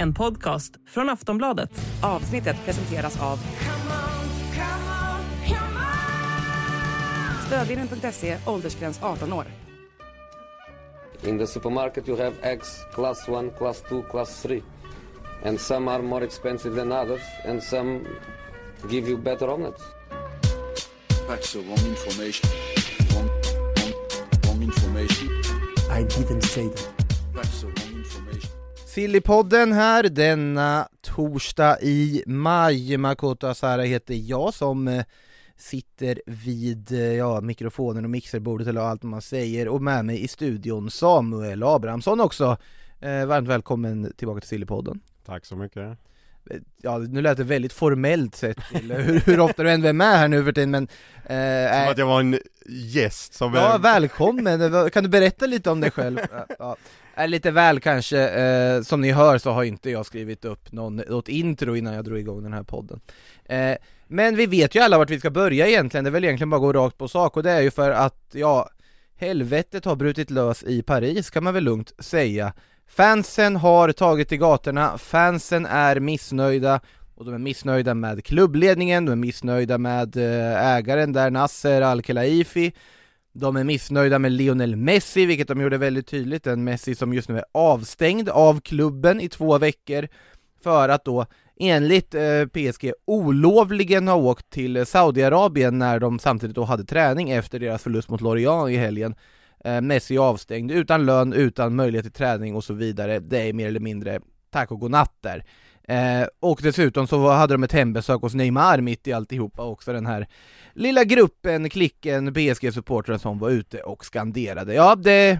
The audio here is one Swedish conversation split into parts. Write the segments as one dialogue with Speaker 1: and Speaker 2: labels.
Speaker 1: En podcast från Aftonbladet.
Speaker 2: Avsnittet presenteras av Stödvinnen.se, åldersgräns 18 år.
Speaker 3: In the supermarket, you have eggs class 1, class 2, class 3. And some are more expensive than others, and some give you better omelets.
Speaker 4: That's the wrong information. Wrong, wrong, wrong information.
Speaker 5: I didn't say that.
Speaker 6: Sillypodden här denna torsdag i maj. Makoto Asara heter jag som eh, sitter vid eh, ja, mikrofonen och mixerbordet eller allt man säger och med mig i studion Samuel Abrahamsson också. Eh, varmt välkommen tillbaka till Sillypodden.
Speaker 7: Tack så mycket.
Speaker 6: Eh, Ja, nu lät det väldigt formellt sett till hur, hur ofta du än är med här nu för tiden men... Eh,
Speaker 7: Som att jag var en gäst som
Speaker 6: Ja, välkommen! Kan du berätta lite om dig själv? Ja, är lite väl kanske, eh, som ni hör så har inte jag skrivit upp någon, något intro innan jag drog igång den här podden. Eh, Men vi vet ju alla vart vi ska börja egentligen, det är väl egentligen bara att gå rakt på sak och det är ju för att, ja, helvetet har brutit lös i Paris kan man väl lugnt säga. Fansen har tagit till gatorna, fansen är missnöjda och de är missnöjda med klubbledningen, de är missnöjda med eh, ägaren där, Nasser Al-Khelaifi de är missnöjda med Lionel Messi, vilket de gjorde väldigt tydligt, en Messi som just nu är avstängd av klubben i två veckor för att då enligt eh, PSG olovligen ha åkt till Saudiarabien när de samtidigt då hade träning efter deras förlust mot Lorient i helgen. Eh, Messi avstängd utan lön, utan möjlighet till träning och så vidare. Det är mer eller mindre tack och godnatt där. Eh, och dessutom så hade de ett hembesök hos Neymar mitt i alltihopa också, den här lilla gruppen, klicken, PSG-supportrar som var ute och skanderade. Ja, det...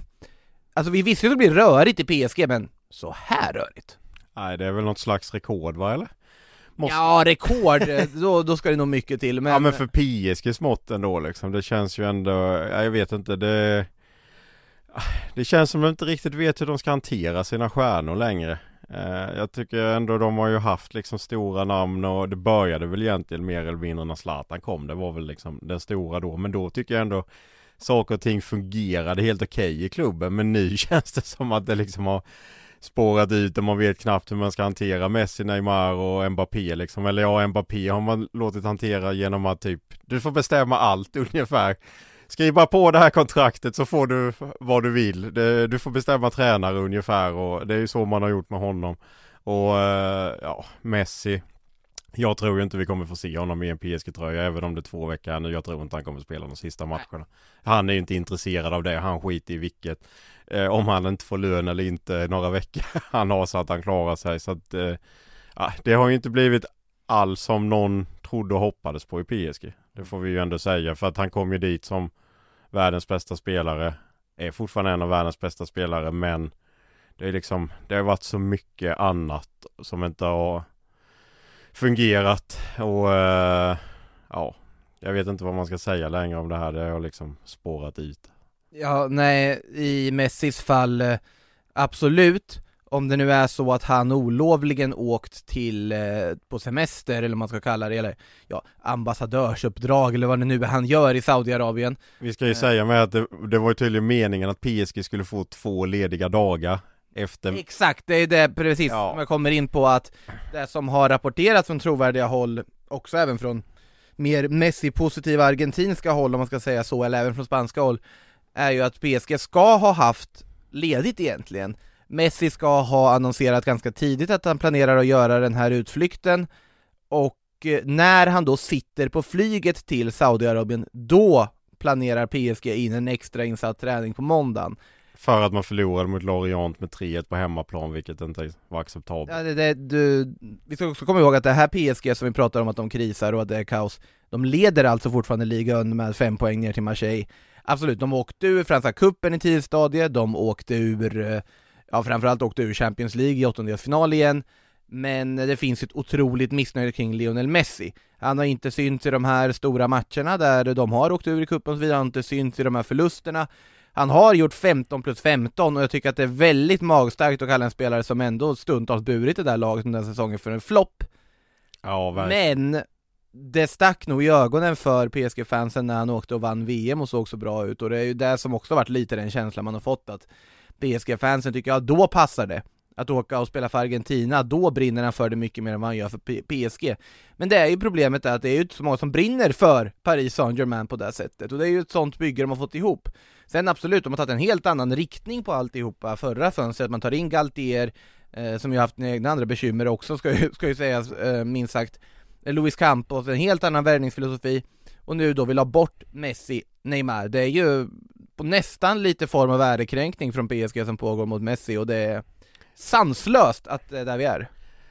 Speaker 6: Alltså vi visste ju att det blir rörigt i PSG, men så här rörigt.
Speaker 7: Nej, det är väl något slags rekord va, eller? Måste...
Speaker 6: Ja, rekord, då, då ska det nog mycket till, men...
Speaker 7: Ja men för PSGs mått ändå liksom, det känns ju ändå, ja, jag vet inte, det... Det känns som de inte riktigt vet hur de ska hantera sina stjärnor längre. Eh, Jag tycker ändå de har ju haft liksom stora namn och det började väl egentligen mer eller mindre när Zlatan kom. Det var väl liksom den stora då. Men då tycker jag ändå saker och ting fungerade helt okej i klubben. Men nu känns det som att det liksom har spårat ut och man vet knappt hur man ska hantera Messi, Neymar och Mbappé liksom. Eller ja, Mbappé har man låtit hantera genom att typ du får bestämma allt ungefär. Skriv bara på det här kontraktet så får du vad du vill. Du får bestämma tränare ungefär och det är ju så man har gjort med honom. Och eh, ja, Messi. Jag tror ju inte vi kommer få se honom i en PSG-tröja även om det är två veckor nu. Jag tror inte han kommer spela de sista matcherna. Han är ju inte intresserad av det. Han skiter i vilket. Eh, om han inte får lön eller inte några veckor han har så att han klarar sig. Så att eh, det har ju inte blivit alls som någon trodde och hoppades på i PSG. Det får vi ju ändå säga för att han kom ju dit som världens bästa spelare. Är fortfarande en av världens bästa spelare men det är liksom, det har varit så mycket annat som inte har fungerat och eh, ja, jag vet inte vad man ska säga längre om det här. Det har liksom spårat ut.
Speaker 6: Ja, nej, i Messis fall eh, absolut. Om det nu är så att han olovligen åkt till, eh, på semester eller vad man ska kalla det, eller ja, ambassadörsuppdrag eller vad det nu är han gör i Saudiarabien.
Speaker 7: Vi ska ju
Speaker 6: Eh.
Speaker 7: säga med att det, det var ju tydligen meningen att PSG skulle få två lediga dagar efter
Speaker 6: Exakt, det är det precis
Speaker 7: Ja.
Speaker 6: jag kommer in på att det som har rapporterats från trovärdiga håll, också även från mer Messi-positiva argentinska håll om man ska säga så, eller även från spanska håll, är ju att PSG ska ha haft ledigt egentligen. Messi ska ha annonserat ganska tidigt att han planerar att göra den här utflykten och eh, när han då sitter på flyget till Saudiarabien, då planerar PSG in en extra insatt träning på måndagen.
Speaker 7: För att man förlorade mot Lorient med 3-1 på hemmaplan vilket inte var acceptabelt.
Speaker 6: Ja, det, det, du, vi ska också komma ihåg att det här PSG som vi pratar om att de krisar och att det är kaos, de leder alltså fortfarande ligan med fem poäng ner till Marseille. Absolut, de åkte ur Franska cupen i tidsstadiet, de åkte ur, eh, ja framförallt åkte ur Champions League i åttondelsfinal igen, men det finns ett otroligt missnöje kring Lionel Messi. Han har inte synts i de här stora matcherna där de har åkt ur i cupen och så vidare, han har inte synts i de här förlusterna. Han har gjort 15 plus 15 och jag tycker att det är väldigt magstarkt att kalla en spelare som ändå stundtals burit det där laget under den säsongen för en flopp.
Speaker 7: Ja, verkligen.
Speaker 6: Men det stack nog i ögonen för PSG-fansen när han åkte och vann VM och såg så bra ut och det är ju det som också varit lite den känslan man har fått att PSG-fansen tycker, jag, då passar det att åka och spela för Argentina, då brinner han för det mycket mer än vad han gör för PSG. Men det är ju problemet är att det är ju inte så många som brinner för Paris Saint-Germain på det sättet, och det är ju ett sånt bygge de har fått ihop. Sen absolut, de har tagit en helt annan riktning på alltihopa förra fönstret, man tar in Galtier, eh, som ju haft egna andra bekymmer också, ska ju, ska ju sägas, eh, minst sagt. Luis Campos, en helt annan värvningsfilosofi, och nu då vill ha bort Messi, Neymar. Det är ju nästan lite form av ärekränkning från PSG som pågår mot Messi och det är sanslöst att det är där vi är.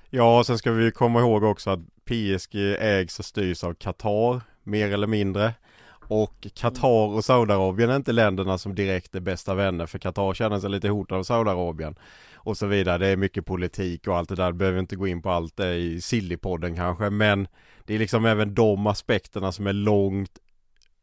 Speaker 7: Ja, sen ska vi komma ihåg också att PSG ägs och styrs av Qatar, mer eller mindre. Och Qatar och Saudiarabien är inte länderna som direkt är bästa vänner för Qatar känner sig lite hotad av Saudiarabien. Och så vidare. Det är mycket politik och allt det där. Behöver inte gå in på allt det i Sillypodden kanske. Men det är liksom även de aspekterna som är långt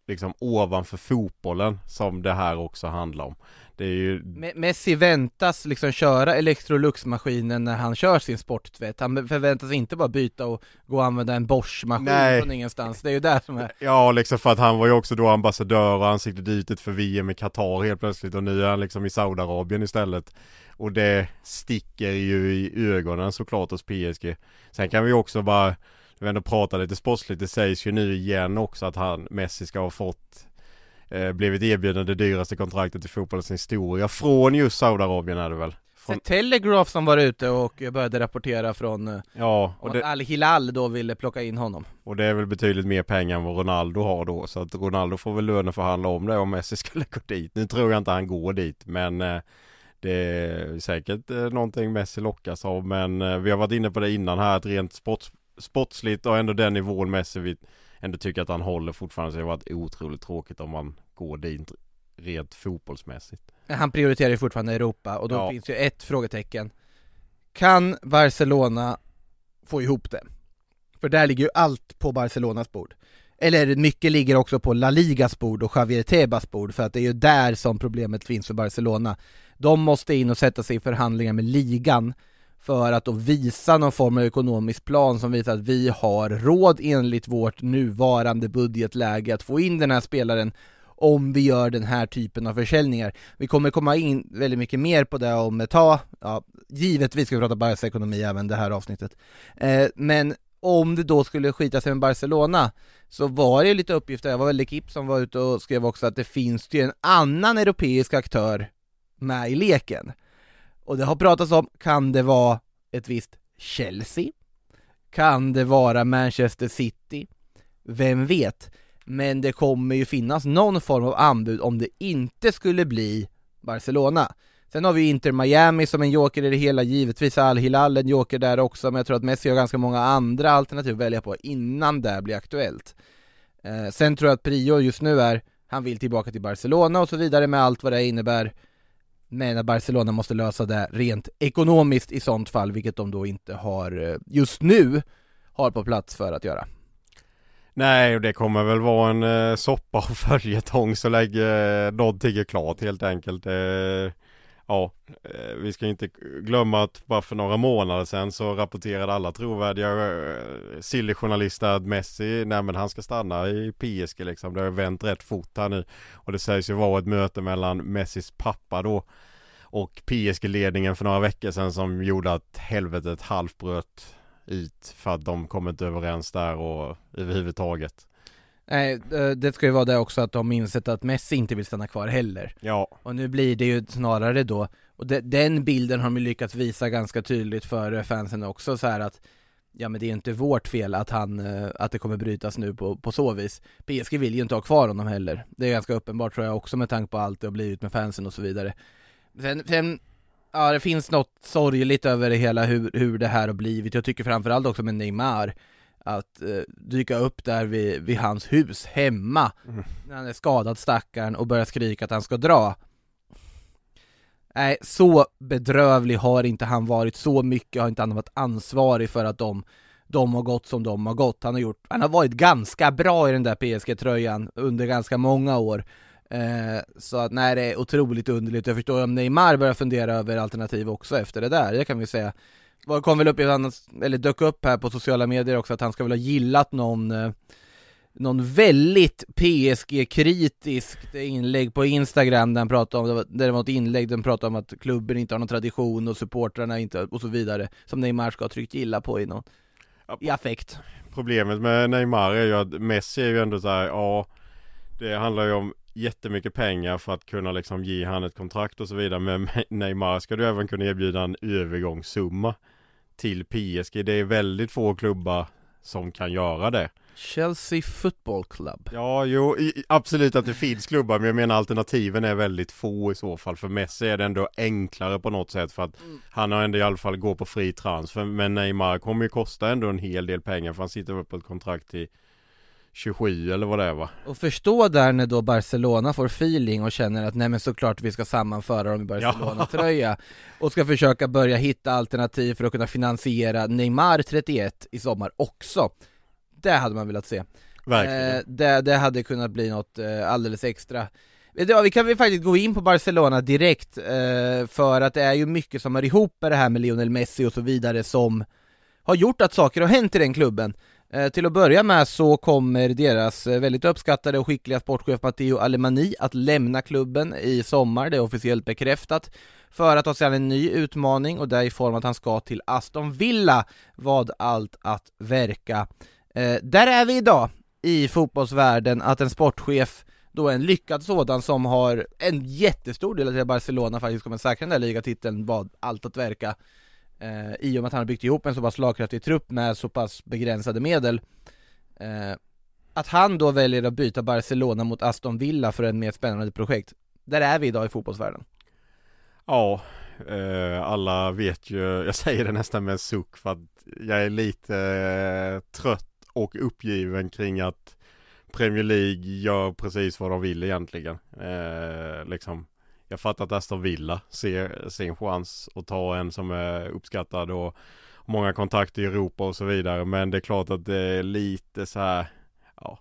Speaker 7: liksom ovanför fotbollen som det här också handlar om. Det är ju
Speaker 6: Me- Messi väntas liksom köra Electrolux-maskinen när han kör sin sporttvätt. Han förväntas inte bara byta och gå och använda en Bosch-maskin från ingenstans. Det är ju det som är
Speaker 7: Ja, liksom för att han var ju också då ambassadör och ansiktet utåt för VM i Qatar helt plötsligt och nu är han liksom i Saudiarabien istället. Och det sticker ju i ögonen såklart hos PSG. Sen kan vi också bara, vi ändå prata lite sportsligt, det sägs ju nu igen också att han, Messi ska ha fått eh, blivit erbjuden det dyraste kontraktet i fotbollens historia från just Saudiarabien är det väl? Från,
Speaker 6: Telegraph som var ute och började rapportera från eh,
Speaker 7: ja,
Speaker 6: och att
Speaker 7: det,
Speaker 6: Al-Hilal då ville plocka in honom.
Speaker 7: och det är väl betydligt mer pengar än vad Ronaldo har då så att Ronaldo får väl löneförhandla om det om Messi skulle gå dit. Nu tror jag inte han går dit men eh, det är säkert eh, någonting Messi lockas av men eh, vi har varit inne på det innan här att rent sports, sportsligt och ändå den nivån Messi vi ändå tycker att han håller fortfarande så det varit otroligt tråkigt om man går dit rent fotbollsmässigt.
Speaker 6: Han prioriterar ju fortfarande Europa och då
Speaker 7: Ja.
Speaker 6: finns ju ett frågetecken. Kan Barcelona få ihop det? För där ligger ju allt på Barcelonas bord. Eller mycket ligger också på La Ligas bord och Javier Tebas bord för att det är ju där som problemet finns för Barcelona. De måste in och sätta sig i förhandlingar med ligan för att då visa någon form av ekonomisk plan som visar att vi har råd enligt vårt nuvarande budgetläge att få in den här spelaren om vi gör den här typen av försäljningar. Vi kommer komma in väldigt mycket mer på det om ett tag, ja, givetvis ska vi prata Barca ekonomi även det här avsnittet. Eh, men om det då skulle skita sig med Barcelona så var det ju lite uppgifter, jag var väl Kipp som var ute och skrev också att det finns ju en annan europeisk aktör med i leken. Och det har pratats om, kan det vara ett visst Chelsea? Kan det vara Manchester City? Vem vet? Men det kommer ju finnas någon form av anbud om det inte skulle bli Barcelona. Sen har vi Inter Miami som en joker i det hela, givetvis Al Hilal en joker där också, men jag tror att Messi har ganska många andra alternativ att välja på innan det blir aktuellt. Eh, sen tror jag att prio just nu är, han vill tillbaka till Barcelona och så vidare med allt vad det innebär. Men att Barcelona måste lösa det rent ekonomiskt i sånt fall, vilket de då inte har eh, just nu har på plats för att göra.
Speaker 7: Nej, och det kommer väl vara en eh, soppa och följetong så länge eh, någonting är klart helt enkelt. Eh, ja, eh, vi ska inte glömma att bara för några månader sedan så rapporterade alla trovärdiga eh, silly-journalister att Messi, nej men han ska stanna i PSG liksom. Det har vänt rätt fort här nu. Och det sägs ju vara ett möte mellan Messis pappa då och PSG-ledningen för några veckor sedan som gjorde att helvetet halvbröt ut för att de kom inte överens där och överhuvudtaget.
Speaker 6: Nej, eh, det ska ju vara det också att de insett att Messi inte vill stanna kvar heller.
Speaker 7: Ja,
Speaker 6: Och nu blir det ju snarare då, och de, den bilden har de ju lyckats visa ganska tydligt för fansen också så att Ja men det är inte vårt fel att han, eh, att det kommer brytas nu på, på så vis. PSG vill ju inte ha kvar honom heller. Det är ganska uppenbart tror jag också med tanke på allt det har blivit med fansen och så vidare. Sen, sen ja det finns något sorgligt över det hela hur, hur det här har blivit. Jag tycker framförallt också med Neymar Att eh, dyka upp där vid, vid hans hus hemma
Speaker 7: Mm.
Speaker 6: När han är skadad stackaren och börjar skrika att han ska dra Nej, så bedrövlig har inte han varit, så mycket har inte han varit ansvarig för att de, de har gått som de har gått. Han har gjort, han har varit ganska bra i den där PSG-tröjan under ganska många år. Eh, så att nej, det är otroligt underligt. Jag förstår om Neymar börjar fundera över alternativ också efter det där, det kan vi säga. Vad kom väl upp, eller dök upp här på sociala medier också, att han ska väl ha gillat någon eh, någon väldigt PSG-kritiskt inlägg på Instagram där han pratade om, där det var ett inlägg där han pratade om att klubben inte har någon tradition och supportrarna inte, och så vidare, som Neymar ska ha tryckt gilla på i någon,
Speaker 7: Ja,
Speaker 6: i affekt.
Speaker 7: Problemet med Neymar är ju att Messi är ju ändå så här, ja Det handlar ju om jättemycket pengar för att kunna liksom ge han ett kontrakt och så vidare Men Neymar ska du även kunna erbjuda en övergångssumma Till PSG Det är väldigt få klubbar som kan göra det.
Speaker 6: Chelsea Football Club.
Speaker 7: Ja, jo, absolut att det finns klubbar men jag menar alternativen är väldigt få i så fall För Messi är det ändå enklare på något sätt för att han har ändå i alla fall gå på fri transfer Men Neymar kommer ju kosta ändå en hel del pengar för han sitter väl på ett kontrakt i 27 eller vad det är va?
Speaker 6: Och förstå där när då Barcelona får feeling och känner att nej men såklart vi ska sammanföra dem i Barcelona-tröja och ska försöka börja hitta alternativ för att kunna finansiera Neymar 31 i sommar också. Det hade man velat se.
Speaker 7: Verkligen
Speaker 6: Eh, det, det hade kunnat bli något eh, alldeles extra. Vad, vi kan väl faktiskt gå in på Barcelona direkt, eh, för att det är ju mycket som hör ihop med det här med Lionel Messi och så vidare som har gjort att saker har hänt i den klubben. Eh, till att börja med så kommer deras eh, väldigt uppskattade och skickliga sportchef Matteo Alemani att lämna klubben i sommar, det är officiellt bekräftat, för att ta sig an en ny utmaning och det är i form att han ska till Aston Villa, vad allt att verka. Eh, där är vi idag i fotbollsvärlden, att en sportchef då en lyckad sådan som har en jättestor del av att Barcelona faktiskt kommer säkra den där ligatiteln. Vad allt att verka eh, i och med att han har byggt ihop en så pass slagkraftig trupp med så pass begränsade medel eh, att han då väljer att byta Barcelona mot Aston Villa för en mer spännande projekt där är vi idag i fotbollsvärlden
Speaker 7: Ja, eh, alla vet ju, jag säger det nästan med en suck för att jag är lite eh, trött och uppgiven kring att Premier League gör precis vad de vill egentligen. Eh, liksom, jag fattar att Aston Villa ser sin chans att ta en som är uppskattad och många kontakter i Europa och så vidare. Men det är klart att det är lite så här, ja,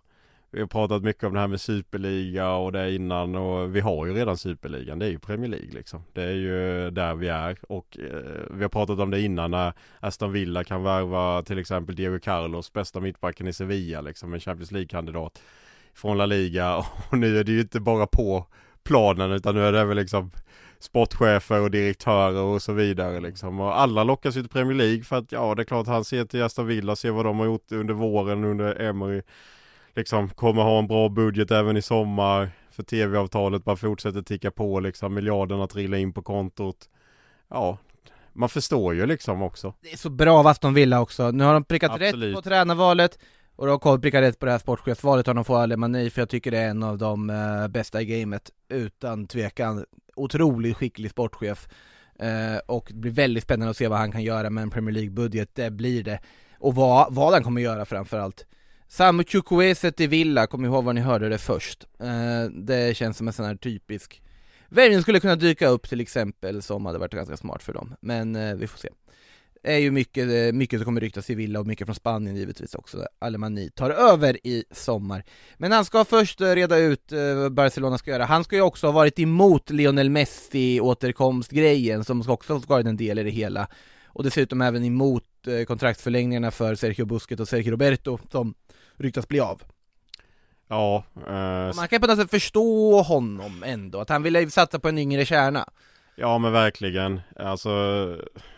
Speaker 7: vi har pratat mycket om det här med superliga och det innan och vi har ju redan superligan. Det är ju Premier League liksom. Det är ju där vi är och eh, vi har pratat om det innan när Aston Villa kan värva till exempel Diego Carlos, bästa mittbacken i Sevilla liksom, en Champions League-kandidat från La Liga och nu är det ju inte bara på planen utan nu är det väl liksom sportchefer och direktörer och så vidare liksom. Och alla lockas ju till Premier League för att ja, det är klart han ser till Aston Villa, ser vad de har gjort under våren under Emery. Liksom kommer ha en bra budget även i sommar. För tv-avtalet bara fortsätter ticka på liksom, miljarderna trillar in på kontot. Ja, man förstår ju liksom också.
Speaker 6: Det är så bra av Aston Villa också, nu har de prickat
Speaker 7: Absolut.
Speaker 6: rätt på tränarvalet och de kommer pricka rätt på det här sportchefsvalet honom de får Alemani för jag tycker det är en av de eh, bästa i gamet, utan tvekan. Otroligt skicklig sportchef. Eh, och det blir väldigt spännande att se vad han kan göra med en Premier League-budget, det blir det. Och vad, vad han kommer göra framförallt. Samu Chukwueze till Villa, kom ihåg var ni hörde det först. Eh, det känns som en sån här typisk Värvning skulle kunna dyka upp till exempel som hade varit ganska smart för dem, men eh, vi får se. Är ju mycket, eh, mycket som kommer ryktas i Villa och mycket från Spanien givetvis också, Alemani tar över i sommar. Men han ska först eh, reda ut eh, vad Barcelona ska göra. Han ska ju också ha varit emot Lionel Messi återkomstgrejen som ska också ha varit en del i det hela. Och dessutom även emot kontraktsförlängningarna för Sergio Busquets och Sergio Roberto som ryktas bli av.
Speaker 7: Ja, eh,
Speaker 6: man kan på något sätt förstå honom ändå, att han ville satsa på en yngre kärna.
Speaker 7: Ja men verkligen. Alltså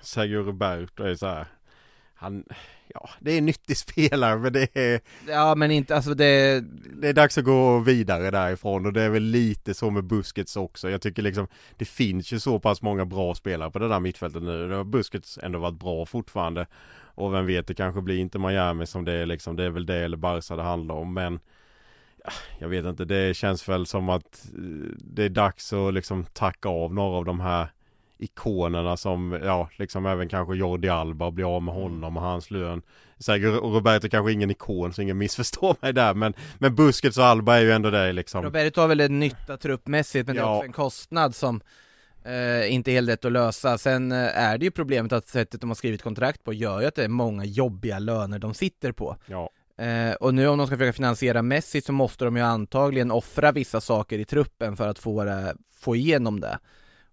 Speaker 7: Sergio Roberto är så här. Han, ja det är en nyttig spelare men det är,
Speaker 6: Ja men inte, alltså det,
Speaker 7: det är dags att gå vidare därifrån och det är väl lite så med Busquets också. Jag tycker liksom det finns ju så pass många bra spelare på det där mittfältet nu. Det har Busquets ändå varit bra fortfarande. Och vem vet, det kanske blir inte Miami som det är liksom. Det är väl det eller Barca det handlar om. Men jag vet inte, det känns väl som att eh, det är dags att liksom tacka av några av de här ikonerna som, ja, liksom även kanske Jordi Alba och bli av med honom och hans lön. Säkert Roberto kanske ingen ikon så ingen missförstår mig där men, men Busquets och Alba är ju ändå det liksom.
Speaker 6: Roberto har väl en nytta truppmässigt men det är
Speaker 7: Ja.
Speaker 6: också en kostnad som eh, inte är helt lätt att lösa. Sen eh, är det ju problemet att sättet de har skrivit kontrakt på gör ju att det är många jobbiga löner de sitter på.
Speaker 7: Ja,
Speaker 6: Eh, och nu om de ska försöka finansiera Messi så måste de ju antagligen offra vissa saker i truppen för att få, det, få igenom det.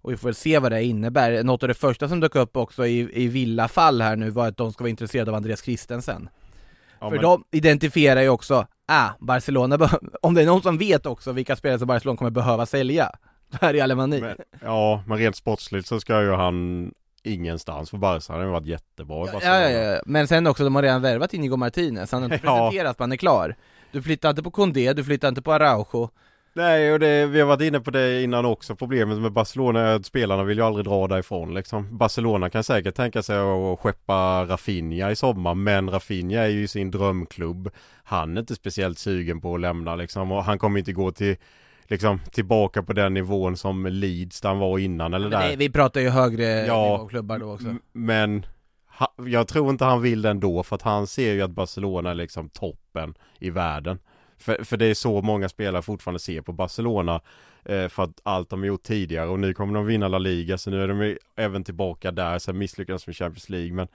Speaker 6: Och vi får väl se vad det innebär. Något av det första som dök upp också i, i Villa-fall här nu var att de ska vara intresserade av Andreas Christensen.
Speaker 7: Ja,
Speaker 6: För
Speaker 7: men-
Speaker 6: de identifierar ju också, ah, Barcelona, om det är någon som vet också vilka spelare som Barcelona kommer behöva sälja, då är det Alemani.
Speaker 7: Men, ja, men rent sportsligt så ska ju han ingenstans för Barca. Ju varit jättebra
Speaker 6: Ja, ja, ja, men sen också, de har redan värvat Inigo Martinez, han har inte
Speaker 7: Ja.
Speaker 6: presenterats, men han är klar. Du flyttar inte på Condé, du flyttar inte på Araujo.
Speaker 7: Nej, och det, vi har varit inne på det innan också. Problemet med Barcelona är att spelarna vill ju aldrig dra därifrån liksom. Barcelona kan säkert tänka sig att skeppa Rafinha i sommar, men Rafinha är ju sin drömklubb. Han är inte speciellt sugen på att lämna liksom, och han kommer inte gå till Liksom tillbaka på den nivån som Leeds där han var innan eller där.
Speaker 6: det, vi pratar ju högre
Speaker 7: Ja,
Speaker 6: nivåklubbar då också.
Speaker 7: Men ha, jag tror inte han vill det ändå för att han ser ju att Barcelona är liksom toppen i världen. För, för det är så många spelare fortfarande ser på Barcelona eh, för att allt de gjort tidigare och nu kommer de vinna La Liga så nu är de även tillbaka där sen misslyckades med Champions League men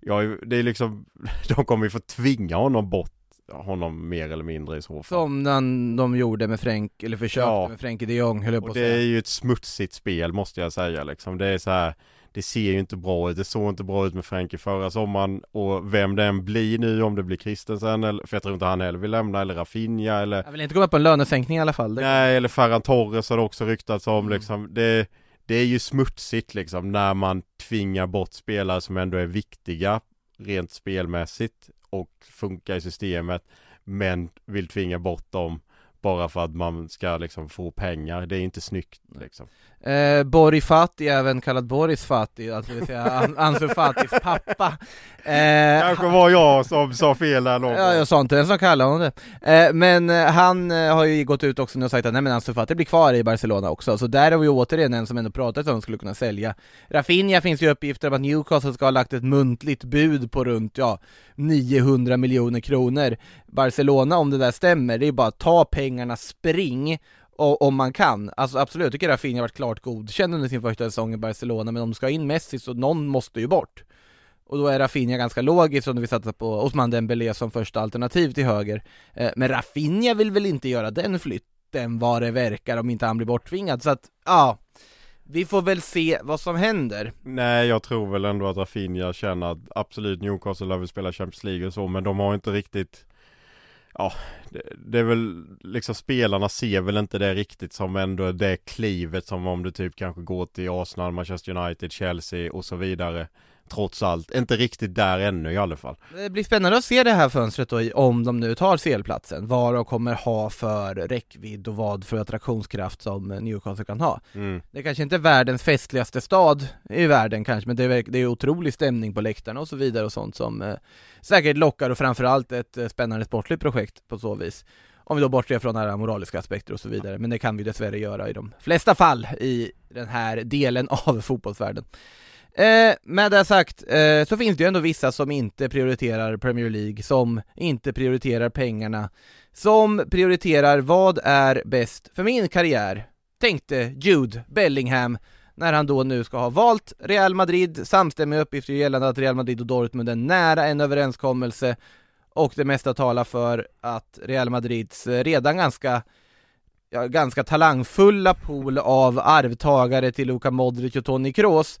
Speaker 7: ja, det är liksom de kommer ju få tvinga honom bort honom mer eller mindre i så fall.
Speaker 6: Som den, de gjorde med Frank, eller försökte
Speaker 7: Ja.
Speaker 6: med Frenkie de Jong höll jag på
Speaker 7: Och
Speaker 6: att
Speaker 7: det är
Speaker 6: säga.
Speaker 7: ju ett smutsigt spel måste jag säga liksom. Det är så här Det ser ju inte bra ut, det såg inte bra ut med Frenkie förra sommaren och vem det än blir nu om det blir Christensen eller, för jag tror inte han heller vill lämna eller Rafinha eller
Speaker 6: Jag vill inte gå med på en lönesänkning i alla fall. Det,
Speaker 7: Nej eller Ferran Torres har det också ryktats om
Speaker 6: Mm.
Speaker 7: liksom det, det är ju smutsigt liksom när man tvingar bort spelare som ändå är viktiga rent spelmässigt och funkar i systemet men vill tvinga bort dem bara för att man ska liksom få pengar. Det är inte snyggt liksom.
Speaker 6: Eh, Bori Fati, även kallad Boris Fati, alltså det vill säga An- Ansu Fatis pappa. Eh,
Speaker 7: Kanske var jag som sa fel där någon
Speaker 6: Ja, jag sa inte ens som kallade honom det. Eh, men eh, han eh, har ju gått ut också nu och sagt att nej men Ansu Fati blir kvar i Barcelona också, så där har vi återigen en som ändå pratat om skulle kunna sälja. Rafinha finns ju uppgifter om att Newcastle ska ha lagt ett muntligt bud på runt, ja, 900 miljoner kronor. Barcelona, om det där stämmer, det är bara ta pengarna, spring, och, om man kan. Alltså absolut, jag tycker Rafinha har varit klart godkänd under sin första säsong i Barcelona, men om de ska ha in Messi så någon måste ju bort. Och då är Rafinha ganska logiskt om vi satsar på Osman Dembélé som första alternativ till höger. Eh, Men Rafinha vill väl inte göra den flytten vad det verkar om inte han blir borttvingad, så att ja, vi får väl se vad som händer.
Speaker 7: Nej, jag tror väl ändå att Rafinha känner att absolut Newcastle vill spela Champions League och så, men de har inte riktigt Ja, det, det är väl liksom spelarna ser väl inte det riktigt som ändå det klivet som om du typ kanske går till Arsenal, Manchester United, Chelsea och så vidare. Trots allt, inte riktigt där ännu i alla fall.
Speaker 6: Det blir spännande att se det här fönstret då, om de nu tar CL-platsen, vad de kommer ha för räckvidd och vad för attraktionskraft som Newcastle kan ha.
Speaker 7: Mm.
Speaker 6: Det är kanske inte är världens festligaste stad i världen kanske, men det är, det är otrolig stämning på läktarna och så vidare och sånt som eh, säkert lockar och framförallt ett eh, spännande sportligt projekt på så vis. Om vi då bortser från alla moraliska aspekter och så vidare, men det kan vi dessvärre göra i de flesta fall i den här delen av fotbollsvärlden. Eh, med det sagt eh, så finns det ju ändå vissa som inte prioriterar Premier League, som inte prioriterar pengarna, som prioriterar vad är bäst för min karriär, tänkte Jude Bellingham när han då nu ska ha valt Real Madrid, samstämmiga uppgifter gällande att Real Madrid och Dortmund är nära en överenskommelse och det mesta talar för att Real Madrids eh, redan ganska ja, ganska talangfulla pool av arvtagare till Luka Modric och Toni Kroos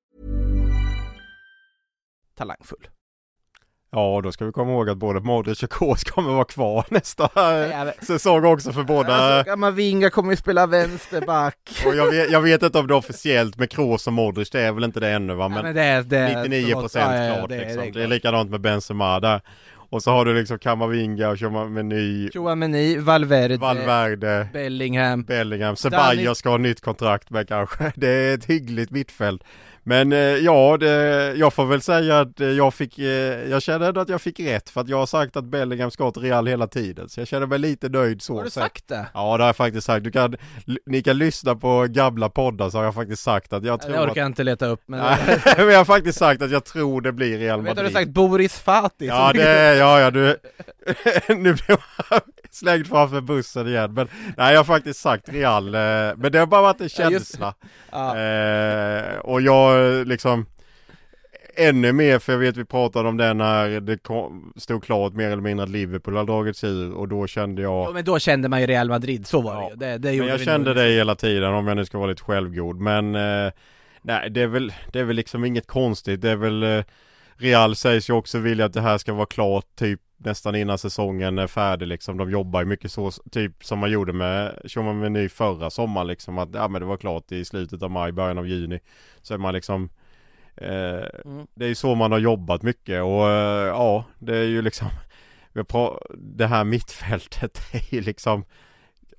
Speaker 6: Talangfull.
Speaker 7: Ja, då ska vi komma ihåg att både Modric och Kroos kommer vara kvar nästa
Speaker 6: Ja, men-
Speaker 7: säsong också för båda.
Speaker 6: Alltså, Kamavinga kommer ju spela vänsterback.
Speaker 7: Och jag vet, jag vet inte om det är officiellt med Kroos och Modric, det är väl inte det ännu va?
Speaker 6: Ja,
Speaker 7: Men,
Speaker 6: men det är, det är
Speaker 7: 99 procent
Speaker 6: Ja, ja,
Speaker 7: klart
Speaker 6: det är-
Speaker 7: liksom.
Speaker 6: det
Speaker 7: Det
Speaker 6: är klart.
Speaker 7: likadant med Benzema där. Och så har du liksom Kamavinga och Tchouameni,
Speaker 6: Chouameni, Valverde,
Speaker 7: Valverde,
Speaker 6: Bellingham
Speaker 7: Bellingham, Ceballos
Speaker 6: Danny-
Speaker 7: ska ha nytt kontrakt med kanske. Det är ett hyggligt mittfält. Men eh, ja, det, jag får väl säga att eh, jag fick, eh, jag känner ändå att jag fick rätt för att jag har sagt att Bellingham ska till Real hela tiden. Så jag känner mig lite nöjd så
Speaker 6: Har du sagt det?
Speaker 7: Ja det har jag faktiskt sagt. Du kan, ni kan lyssna på gamla poddar så har jag faktiskt sagt att jag tror att...
Speaker 6: orkar jag inte leta upp men
Speaker 7: men jag har faktiskt sagt att jag tror det blir Real
Speaker 6: Jag vet
Speaker 7: Madrid.
Speaker 6: att du har sagt Boris Fati
Speaker 7: Ja det ja ja du Nu blev jag slängd framför bussen igen men Nej jag har faktiskt sagt Real Men det har bara varit en
Speaker 6: Ja, just-
Speaker 7: känsla
Speaker 6: ja.
Speaker 7: eh, Och jag liksom Ännu mer för jag vet vi pratade om det när det kom, stod klart mer eller mindre att Liverpool har dragits ur och då kände jag
Speaker 6: Ja, men då kände man ju Real Madrid, så var det
Speaker 7: Ja.
Speaker 6: ju. Det, det
Speaker 7: Men
Speaker 6: gjorde
Speaker 7: jag kände det hela tiden om jag nu ska vara lite självgod men eh, Nej det är väl Det är väl liksom inget konstigt Det är väl eh, Real sägs ju också vilja att det här ska vara klart typ nästan innan säsongen är färdig liksom. De jobbar ju mycket så typ som man gjorde med Tchouameni förra sommaren liksom. Att ja men det var klart i slutet av maj, början av juni. Så är man liksom eh,
Speaker 6: Mm.
Speaker 7: Det är ju så man har jobbat mycket och eh, ja det är ju liksom Det här mittfältet är ju liksom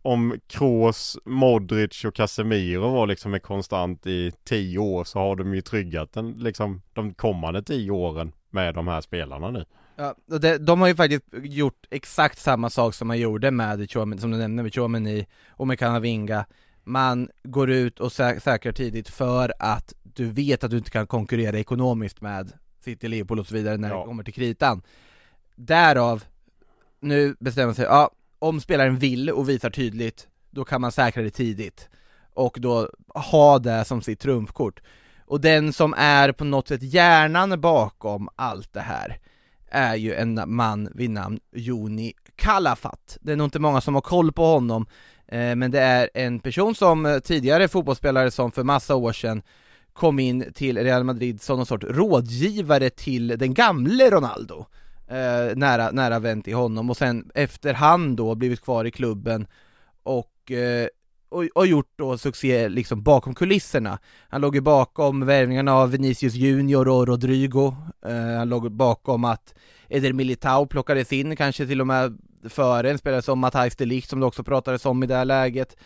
Speaker 7: om Kroos, Modric och Casemiro var liksom en konstant i tio år så har de ju tryggat den liksom de kommande tio åren med de här spelarna nu.
Speaker 6: Ja, och det, de har ju faktiskt gjort exakt samma sak som man gjorde med som du nämnde med Chouameni och med Kamavinga Man går ut och sä- säkrar tidigt för att du vet att du inte kan konkurrera ekonomiskt med City, Liverpool och så vidare när
Speaker 7: Ja.
Speaker 6: det kommer till kritan. Därav, nu bestämmer sig, ja, om spelaren vill och visar tydligt, då kan man säkra det tidigt. Och då ha det som sitt trumfkort. Och den som är på något sätt hjärnan bakom allt det här är ju en man vid namn Joni Kalafat. Det är nog inte många som har koll på honom, eh, men det är en person som eh, tidigare fotbollsspelare som för massa år sedan kom in till Real Madrid som någon sorts rådgivare till den gamle Ronaldo. Eh, nära, nära vän till honom och sen efterhand då blivit kvar i klubben och eh, och, och gjort då succé liksom bakom kulisserna. Han låg ju bakom värvningarna av Vinicius Junior och Rodrigo, eh, han låg bakom att Eder Militao plockades in, kanske till och med före en spelare som Matthijs de Ligt som det också pratades om i det här läget.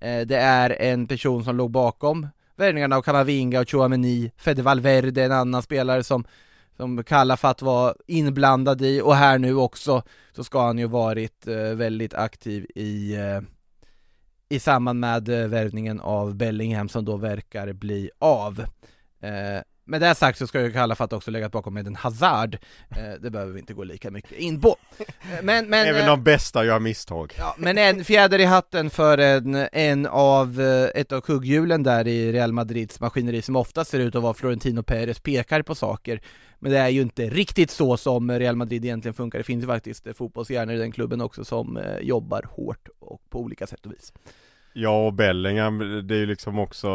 Speaker 6: Eh, det är en person som låg bakom värvningarna av Camavinga och Chouameni, Fede Valverde, en annan spelare som som Kalafat var inblandad i och här nu också så ska han ju varit eh, väldigt aktiv i eh, i samband med eh, värvningen av Bellingham som då verkar bli av. Eh, med det sagt så ska ju Kalafat också legat bakom med en Hazard, eh, det behöver vi inte gå lika mycket in på. Eh, Men, men,
Speaker 7: Även
Speaker 6: eh,
Speaker 7: de bästa gör misstag.
Speaker 6: Ja, men en fjäder i hatten för en, en av, ett av kugghjulen där i Real Madrids maskineri som ofta ser ut att vara Florentino Perez pekar på saker Men det är ju inte riktigt så som Real Madrid egentligen funkar, det finns ju faktiskt fotbollshjärnor i den klubben också som jobbar hårt och på olika sätt och vis
Speaker 7: Ja och Bellingham, det är ju liksom också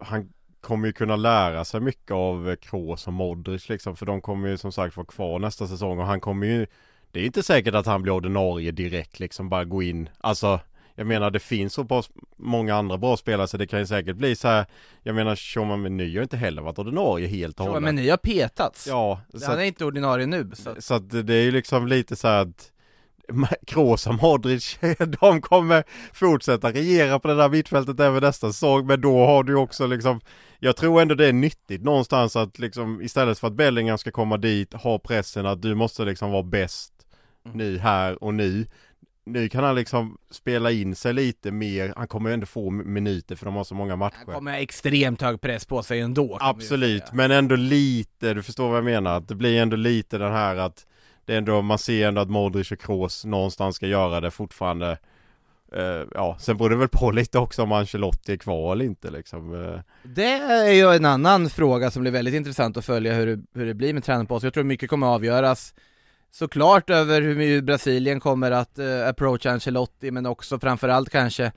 Speaker 7: Han kommer ju kunna lära sig mycket av Kroos och Modric liksom För de kommer ju som sagt vara kvar nästa säsong och han kommer ju Det är inte säkert att han blir ordinarie direkt liksom bara gå in. Alltså Jag menar det finns så pass många andra bra spelare så det kan ju säkert bli så här Jag menar Tchouameni har inte heller varit ordinarie helt och hållet.
Speaker 6: Men ni har petats,
Speaker 7: Ja, så
Speaker 6: han
Speaker 7: att-
Speaker 6: är inte ordinarie nu så
Speaker 7: så att det är ju liksom lite så här att Kroos och Modric, de kommer fortsätta regera på det där mittfältet även nästa säsong men då har du också liksom Jag tror ändå det är nyttigt någonstans att liksom istället för att Bellingham ska komma dit ha pressen att du måste liksom vara bäst nu här och nu. Nu kan han liksom spela in sig lite mer, han kommer ju ändå få minuter för de har så många matcher.
Speaker 6: Han kommer ha extremt hög press på sig ändå
Speaker 7: Absolut, men ändå lite, du förstår vad jag menar, att det blir ändå lite den här att det är ändå, man ser ändå att Modric och Kroos någonstans ska göra det fortfarande Uh, Ja, sen beror det väl på lite också om Ancelotti är kvar eller inte liksom eh.
Speaker 6: Det är ju en annan fråga som blir väldigt intressant att följa hur det, hur det blir med tränarposten. Jag tror mycket kommer att avgöras såklart över hur Brasilien kommer att uh, approacha Ancelotti, men också framförallt kanske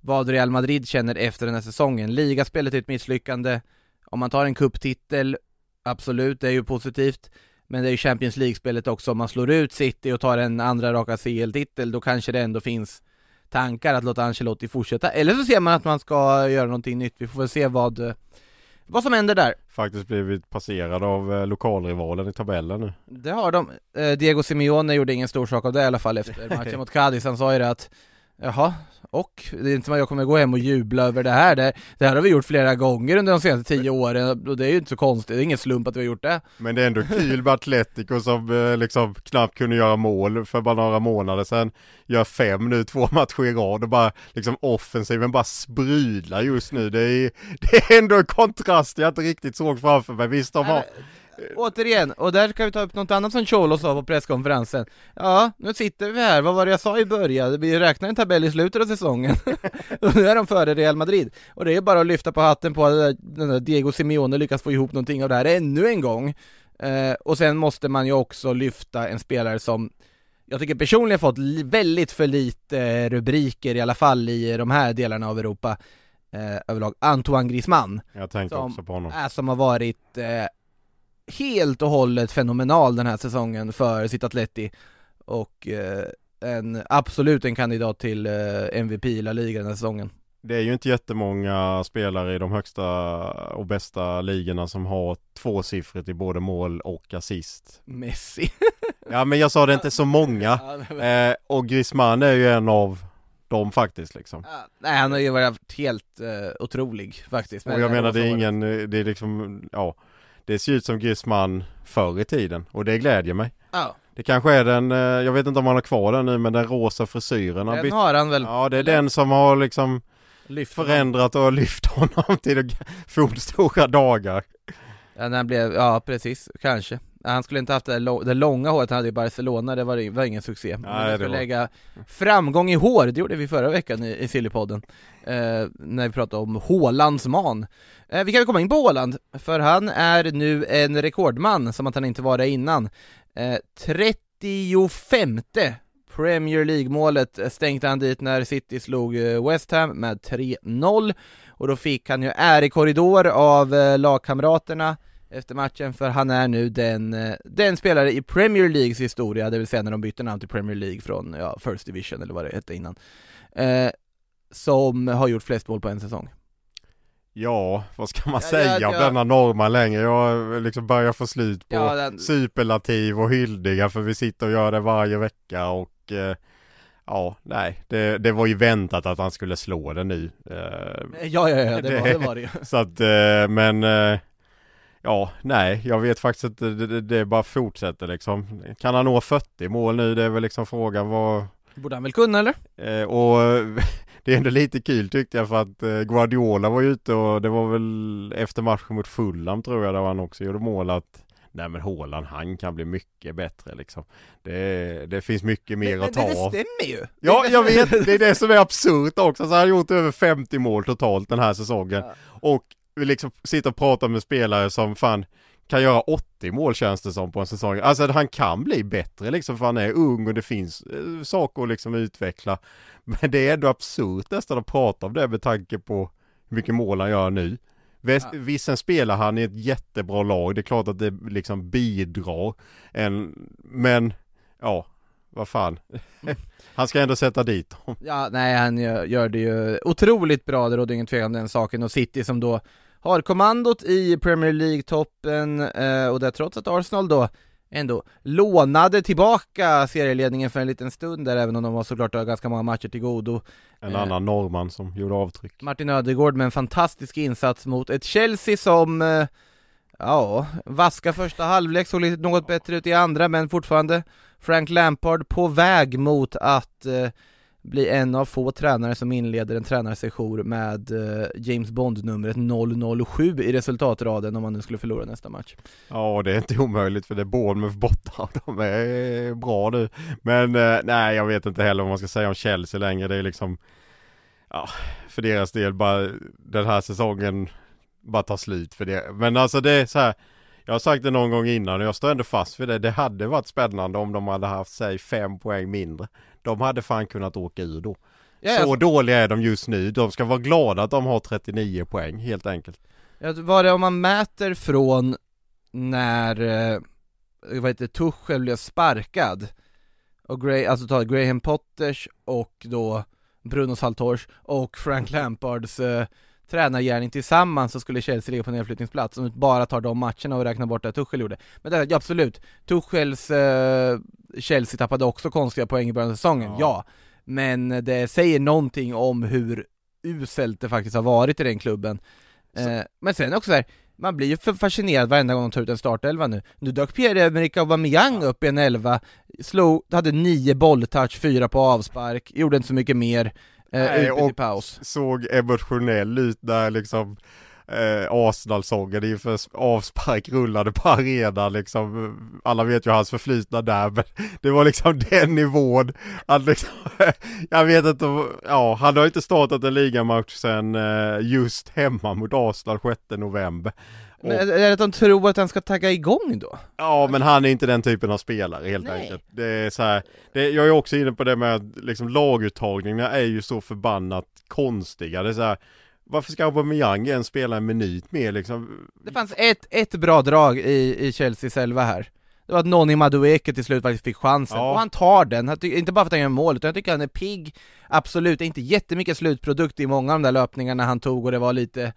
Speaker 6: vad Real Madrid känner efter den här säsongen. Ligaspelet är ett misslyckande, om man tar en kupptitel, absolut, det är ju positivt, men det är ju Champions League-spelet också, om man slår ut City och tar en andra raka CL-titel, då kanske det ändå finns tankar att låta Ancelotti fortsätta, eller så ser man att man ska göra någonting nytt, vi får väl se vad, vad som händer där.
Speaker 7: Faktiskt blivit passerad av eh, lokalrivalen i tabellen nu.
Speaker 6: Det har de. Eh, Diego Simeone gjorde ingen stor sak av det i alla fall efter matchen mot Cadiz. Han sa ju det att Jaha, och? Det är inte att jag kommer gå hem och jubla över det här. Det, det här har vi gjort flera gånger under de senaste tio åren och det är ju inte så konstigt, det är ingen slump att vi har gjort det.
Speaker 7: Men det är ändå kul med Atletico som eh, liksom knappt kunde göra mål för bara några månader sedan. Gör fem nu, två matcher i rad och bara liksom offensiven bara sprudlar just nu. Det är, det är ändå en kontrast jag inte riktigt såg framför mig. Visst de har
Speaker 6: Återigen, och där ska vi ta upp något annat som Cholo sa på presskonferensen. Ja, nu sitter vi här, vad var det jag sa i början? Vi räknar en tabell i slutet av säsongen. Och nu är de före Real Madrid. Och det är bara att lyfta på hatten på att den där Diego Simeone lyckas få ihop någonting av det här ännu en gång. Eh, Och sen måste man ju också lyfta en spelare som jag tycker personligen fått väldigt för lite rubriker i alla fall i de här delarna av Europa eh, överlag, Antoine Griezmann.
Speaker 7: Jag tänkte
Speaker 6: som,
Speaker 7: också på honom.
Speaker 6: Som har varit eh, helt och hållet fenomenal den här säsongen för sitt Atleti och eh, en, absolut en kandidat till eh, MVP i La Liga den här säsongen.
Speaker 7: Det är ju inte jättemånga spelare i de högsta och bästa ligorna som har tvåsiffrigt i både mål och assist.
Speaker 6: Messi.
Speaker 7: ja men jag sa det inte så många. Eh, och Griezmann är ju en av dem faktiskt liksom.
Speaker 6: Nej han har ju varit helt eh, otrolig faktiskt.
Speaker 7: Och jag menar det är ingen, det är liksom, ja det ser ut som Griezmann förr i tiden och det glädjer mig.
Speaker 6: Ja.
Speaker 7: Det kanske är den, eh, jag vet inte om han har kvar den nu men den rosa frisyren
Speaker 6: Den har han väl?
Speaker 7: Ja det är den som har liksom
Speaker 6: lyft
Speaker 7: förändrat och lyft honom till fornstora dagar.
Speaker 6: Ja, han blev, ja precis, kanske. Han skulle inte haft det, det långa håret han hade i Barcelona, det var, var ingen succé.
Speaker 7: Nej,
Speaker 6: Men
Speaker 7: det
Speaker 6: skulle lägga framgång i hår, det gjorde vi förra veckan i, i Sillypodden. Eh, när vi pratade om Hålands man. Eh, vi kan väl komma in på Håland, för han är nu en rekordman, som att han inte var det innan. Eh, 35 Premier League-målet stänkte han dit när City slog eh, West Ham med 3-0 och då fick han ju ärekorridor av eh, lagkamraterna efter matchen för han är nu den, eh, den spelare i Premier Leagues historia, det vill säga när de bytte namn till Premier League från ja, First Division eller vad det hette innan eh, som har gjort flest mål på en säsong.
Speaker 7: Ja, vad ska man
Speaker 6: Ja,
Speaker 7: säga
Speaker 6: ja,
Speaker 7: om
Speaker 6: ja.
Speaker 7: denna norma längre? Jag liksom börjar få slut på
Speaker 6: Ja, den-
Speaker 7: superlativ och hyllningar för vi sitter och gör det varje vecka och eh, Ja, nej, det, det var ju väntat att han skulle slå det nu. Eh,
Speaker 6: Ja, ja, ja, det var det, var det ju.
Speaker 7: Så att, eh, men eh, Ja, nej, jag vet faktiskt inte, det, det, det bara fortsätter liksom. Kan han nå 40 mål nu? Det är väl liksom frågan vad
Speaker 6: Borde han väl kunna eller?
Speaker 7: Eh, och det är ändå lite kul tyckte jag för att eh, Guardiola var ju ute och det var väl efter matchen mot Fulham tror jag där han också gjorde mål att Nej men Haaland han kan bli mycket bättre liksom Det, det finns mycket mer att ta
Speaker 6: det, det
Speaker 7: av
Speaker 6: stämmer ju!
Speaker 7: Ja jag vet, det är det som är absurt också så han har gjort över 50 mål totalt den här säsongen Och vi liksom sitter och pratar med spelare som fan kan göra 80 mål känns det som på en säsong. Alltså han kan bli bättre liksom för han är ung och det finns eh, saker att liksom utveckla. Men det är ändå absurt nästan att prata om det med tanke på hur mycket mål han gör nu. Vis- Visst spelar han i ett jättebra lag, det är klart att det liksom bidrar. En, men ja, vad fan. han ska ändå sätta dit dem.
Speaker 6: Ja, nej han gör, gör det ju otroligt bra, det råder ingen tvekan om den saken, och City som då har kommandot i Premier League-toppen, eh, och det trots att Arsenal då ändå lånade tillbaka serieledningen för en liten stund där, även om de var såklart har ganska många matcher till godo.
Speaker 7: En
Speaker 6: Eh,
Speaker 7: annan norrman som gjorde avtryck.
Speaker 6: Martin Ödegård med en fantastisk insats mot ett Chelsea som, eh, ja, vaska första halvlek, såg lite något bättre ut i andra, men fortfarande Frank Lampard på väg mot att eh, bli en av få tränare som inleder en tränarsession med eh, James Bond-numret 007 i resultatraden om man nu skulle förlora nästa match.
Speaker 7: Ja, det är inte omöjligt för det är Bournemouth borta de är bra nu. Men eh, nej, jag vet inte heller vad man ska säga om Chelsea längre. Det är liksom, ja, för deras del bara den här säsongen bara tar slut för det. Men alltså det är så här, jag har sagt det någon gång innan och jag står ändå fast vid det. Det hade varit spännande om de hade haft, säg fem poäng mindre. De hade fan kunnat åka ur då.
Speaker 6: Ja,
Speaker 7: så dåliga är de just nu. De ska vara glada att de har 39 poäng helt enkelt.
Speaker 6: Ja, var det om man mäter från när, eh, vad heter Tuchel blev sparkad och Gray, alltså ta Graham Potters och då Bruno Saltors och Frank Lampards eh, tränargärning tillsammans så skulle Chelsea ligga på nedflyttningsplats om du bara tar de matcherna och räknar bort det Tuchel gjorde. Men det, ja, absolut, Tuchels eh, Chelsea tappade också konstiga poäng i början av säsongen, ja.
Speaker 7: Ja.
Speaker 6: Men det säger någonting om hur uselt det faktiskt har varit i den klubben. Eh, men sen också där, man blir ju fascinerad varenda gång de tar ut en startelva nu. Nu dök Pierre-Emerick Aubameyang upp i en elva, slog, hade nio bolltouch, fyra på avspark, gjorde inte så mycket mer, eh,
Speaker 7: Nej,
Speaker 6: i
Speaker 7: och-
Speaker 6: paus.
Speaker 7: Såg emotionell ut där liksom eh, Arsenal-sången inför avspark rullade på arenan liksom. Alla vet ju hans förflutna där men det var liksom den nivån. Att liksom, jag vet inte, ja han har inte startat en ligamatch sen eh, just hemma mot Arsenal 6 november. Och,
Speaker 6: Men är det att de tror att han ska tagga igång då?
Speaker 7: ja men han är inte den typen av spelare helt
Speaker 6: Nej.
Speaker 7: enkelt. Det är så här, det, jag är också inne på det med att liksom laguttagningarna är ju så förbannat konstiga. Det är så här, varför ska Aubameyang ens spela en minut mer liksom?
Speaker 6: Det fanns ett, ett bra drag i, i Chelseas elva här Det var att Noni Madueke till slut faktiskt fick chansen,
Speaker 7: Ja.
Speaker 6: och han tar den, han inte bara för att han gör mål, utan jag tycker han är pigg Absolut, inte jättemycket slutprodukt i många av de där löpningarna han tog och det var lite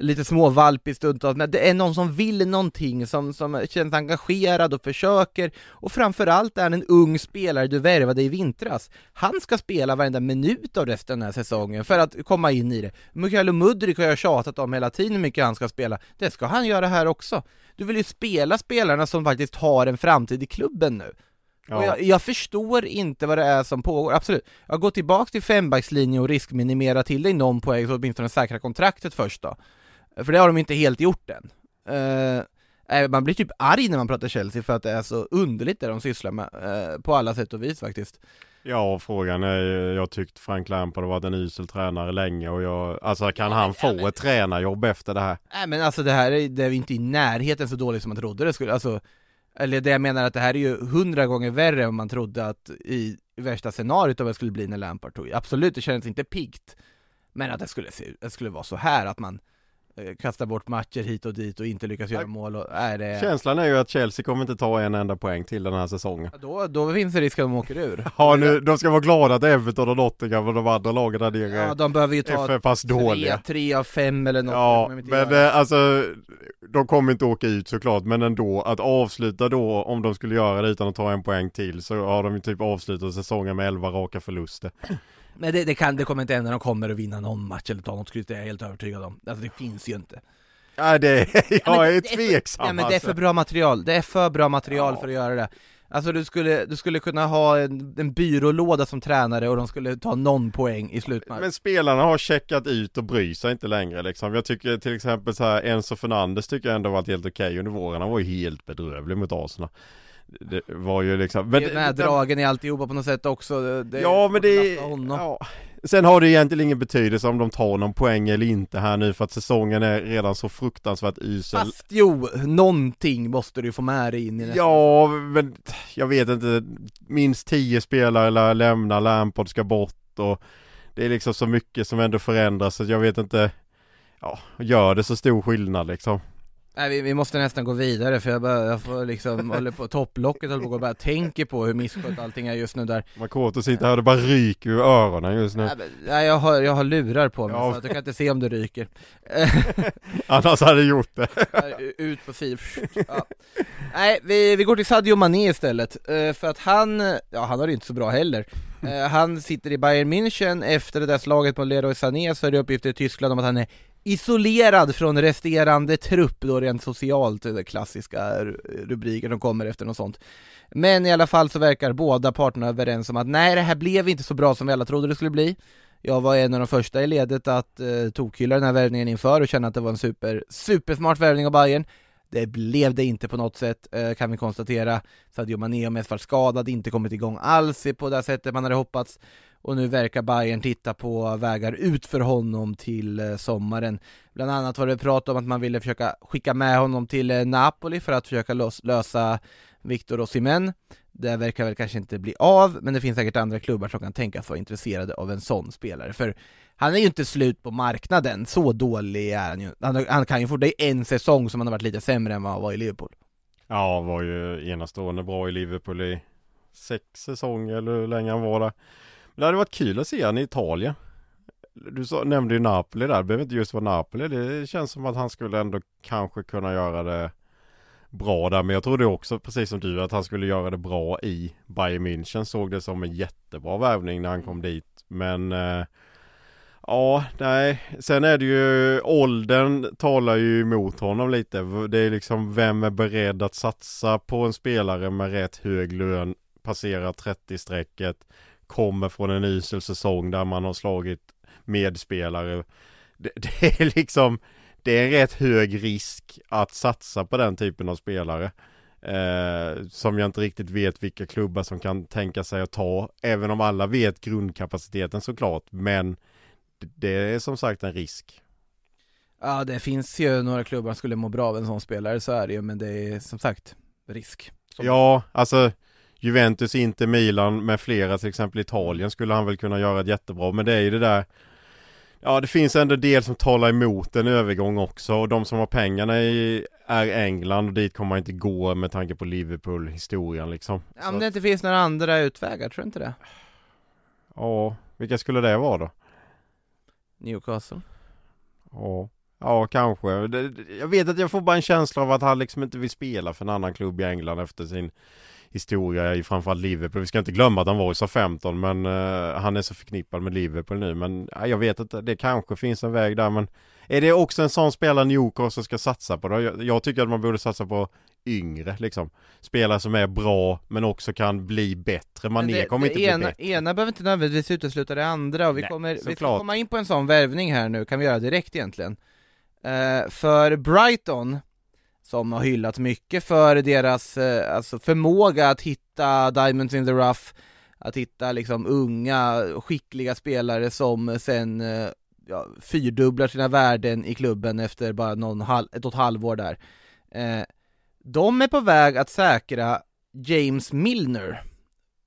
Speaker 6: Lite småvalpig stundtals, men det är någon som vill någonting, som, som känns engagerad och försöker. Och framförallt är han en ung spelare du värvade i vintras. Han ska spela varenda minut av resten av den här säsongen för att komma in i det. Mikaelo Mudryk har jag tjatat om hela tiden hur mycket han ska spela, det ska han göra här också. Du vill ju spela spelarna som faktiskt har en framtid i klubben nu.
Speaker 7: Ja.
Speaker 6: jag, jag förstår inte vad det är som pågår, absolut. Jag går tillbaka till fembackslinje och riskminimera till dig någon poäng så åtminstone säkra kontraktet först då För det har de inte helt gjort än. Eh, nej, Man blir typ arg när man pratar Chelsea för att det är så underligt det de sysslar med, eh, på alla sätt och vis faktiskt.
Speaker 7: Ja, frågan är ju- jag tyckt Frank Lampard har varit en usel tränare länge och jag, alltså kan han få ett tränarjobb efter det här?
Speaker 6: Nej men alltså det här är, det är inte i närheten så dåligt som man trodde det skulle, alltså Eller det jag menar att det här är ju hundra gånger värre än man trodde att i värsta scenariot av vad det skulle bli när Lampard tog Absolut, det kändes inte piggt Men att det skulle se det skulle vara så här att man eh, kastar bort matcher hit och dit och inte lyckas göra mål och, nej, det,
Speaker 7: Känslan är ju att Chelsea kommer inte ta en enda poäng till den här säsongen.
Speaker 6: då, då finns det risk att de åker ur
Speaker 7: Ja nu, de ska vara glada att Everton och Nottingham och de andra lagen där nere
Speaker 6: Ja, de behöver ju ta tre, tre av fem eller något
Speaker 7: Ja, men eh, alltså de kommer inte åka ut såklart men ändå att avsluta då om de skulle göra det utan att ta en poäng till så har de ju typ avslutat säsongen med 11 raka förluster.
Speaker 6: Men det, det, kan, det kommer inte hända, de kommer att vinna någon match eller ta något skryt, det är jag helt övertygad om Alltså det finns ju inte
Speaker 7: Nej det, jag
Speaker 6: Ja,
Speaker 7: är tveksam
Speaker 6: Nej men det är
Speaker 7: alltså.
Speaker 6: för bra material, det är för bra material
Speaker 7: Ja.
Speaker 6: för att göra det Alltså du skulle, du skulle kunna ha en, en byrålåda som tränare och de skulle ta någon poäng i slutmatch
Speaker 7: Men spelarna har checkat ut och bryr sig inte längre liksom. Jag tycker till exempel så här Enzo Fernandes tycker jag ändå varit helt okej under våren. Han var ju helt bedrövlig mot Arsenal. Det var ju liksom...
Speaker 6: Men, med dragen i alltihopa på något sätt också, det,
Speaker 7: Ja men det... Ja. Sen har det egentligen ingen betydelse om de tar någon poäng eller inte här nu för att säsongen är redan så fruktansvärt usel.
Speaker 6: Fast jo, någonting måste du få med dig in i nästa
Speaker 7: Ja, men jag vet inte. Minst tio spelare lär lämna, Lampard ska bort och det är liksom så mycket som ändå förändras så jag vet inte. Ja, gör det så stor skillnad liksom.
Speaker 6: Nej vi, vi måste nästan gå vidare för jag, bara, jag får liksom, håller på, topplocket håller på och bara tänker på hur misskött allting är just nu där
Speaker 7: Makoto sitter här och bara ryker ur öronen just nu.
Speaker 6: Nej, men- Nej jag har, jag har lurar på mig
Speaker 7: Ja.
Speaker 6: så att jag kan inte se om det ryker
Speaker 7: Annars hade jag gjort det.
Speaker 6: Ut på fil. Ja. Nej, vi, vi går till Sadio Mané istället, eh, för att han, ja han har det inte så bra heller. Eh, Han sitter i Bayern München efter det där slaget på Leroy Sané så är det uppgifter i Tyskland om att han är isolerad från resterande trupp då rent socialt, det klassiska rubriker som kommer efter något sånt. Men i alla fall så verkar båda parterna överens om att nej det här blev inte så bra som vi alla trodde det skulle bli. Jag var en av de första i ledet att eh, tokhylla den här värvningen inför och känna att det var en super, supersmart värvning av Bayern det blev det inte på något sätt, eh, kan vi konstatera. Sadio Mané om mest var skadad, inte kommit igång alls på det sättet man hade hoppats. Och nu verkar Bayern titta på vägar ut för honom till eh, sommaren. Bland annat var det prat om att man ville försöka skicka med honom till eh, Napoli för att försöka lösa Victor Osimhen. Det verkar väl kanske inte bli av, men det finns säkert andra klubbar som kan tänkas vara intresserade av en sån spelare för han är ju inte slut på marknaden, så dålig är han ju Han, han kan ju få, det en säsong som han har varit lite sämre än vad han var i Liverpool
Speaker 7: Ja, var ju enastående bra i Liverpool i sex säsonger eller hur länge han var där. Men det hade varit kul att se han i Italien. du så, nämnde ju Napoli där, det behöver inte just vara Napoli. Det känns som att han skulle ändå kanske kunna göra det bra där. Men jag trodde också, precis som du, att han skulle göra det bra i Bayern München. Såg det som en jättebra värvning när han kom dit. Men eh, Ja, nej. Sen är det ju åldern talar ju emot honom lite. Det är liksom vem är beredd att satsa på en spelare med rätt hög lön, passerar 30-strecket, kommer från en usel säsong där man har slagit medspelare. Det, det är liksom, det är en rätt hög risk att satsa på den typen av spelare. Eh, som jag inte riktigt vet vilka klubbar som kan tänka sig att ta. Även om alla vet grundkapaciteten såklart. Men det är som sagt en risk.
Speaker 6: Ja det finns ju några klubbar som skulle må bra av en sån spelare, så är det ju, men det är som sagt risk. Som...
Speaker 7: Ja, alltså Juventus, inte Milan med flera, till exempel Italien skulle han väl kunna göra ett jättebra, men det är ju det där Ja det finns ändå del som talar emot en övergång också och de som har pengarna i, är England och dit kommer man inte gå med tanke på Liverpool-historien liksom.
Speaker 6: Ja men det inte finns några andra utvägar, tror du inte det?
Speaker 7: Ja, vilka skulle det vara då?
Speaker 6: Newcastle
Speaker 7: Ja, ja kanske. Jag vet att jag får bara en känsla av att han liksom inte vill spela för en annan klubb i England efter sin historia i framförallt Liverpool. Vi ska inte glömma att han var i SA-15 men uh, han är så förknippad med Liverpool nu. Men uh, jag vet inte, det kanske finns en väg där men är det också en sån spelare Newcastle ska satsa på då? Jag, jag, tycker att man borde satsa på yngre liksom. Spelare som är bra men också kan bli bättre. Mané kommer inte
Speaker 6: ena,
Speaker 7: bli bättre.
Speaker 6: ena behöver inte nödvändigtvis utesluta det andra och vi
Speaker 7: Nej,
Speaker 6: kommer, vi ska komma in på en sån värvning här nu, kan vi göra direkt egentligen. Eh, för Brighton, som har hyllats mycket för deras eh, alltså förmåga att hitta diamonds in the rough, att hitta liksom unga, skickliga spelare som sen eh, ja, fyrdubblar sina värden i klubben efter bara någon halv, ett och ett halvår där. Eh, de är på väg att säkra James Milner,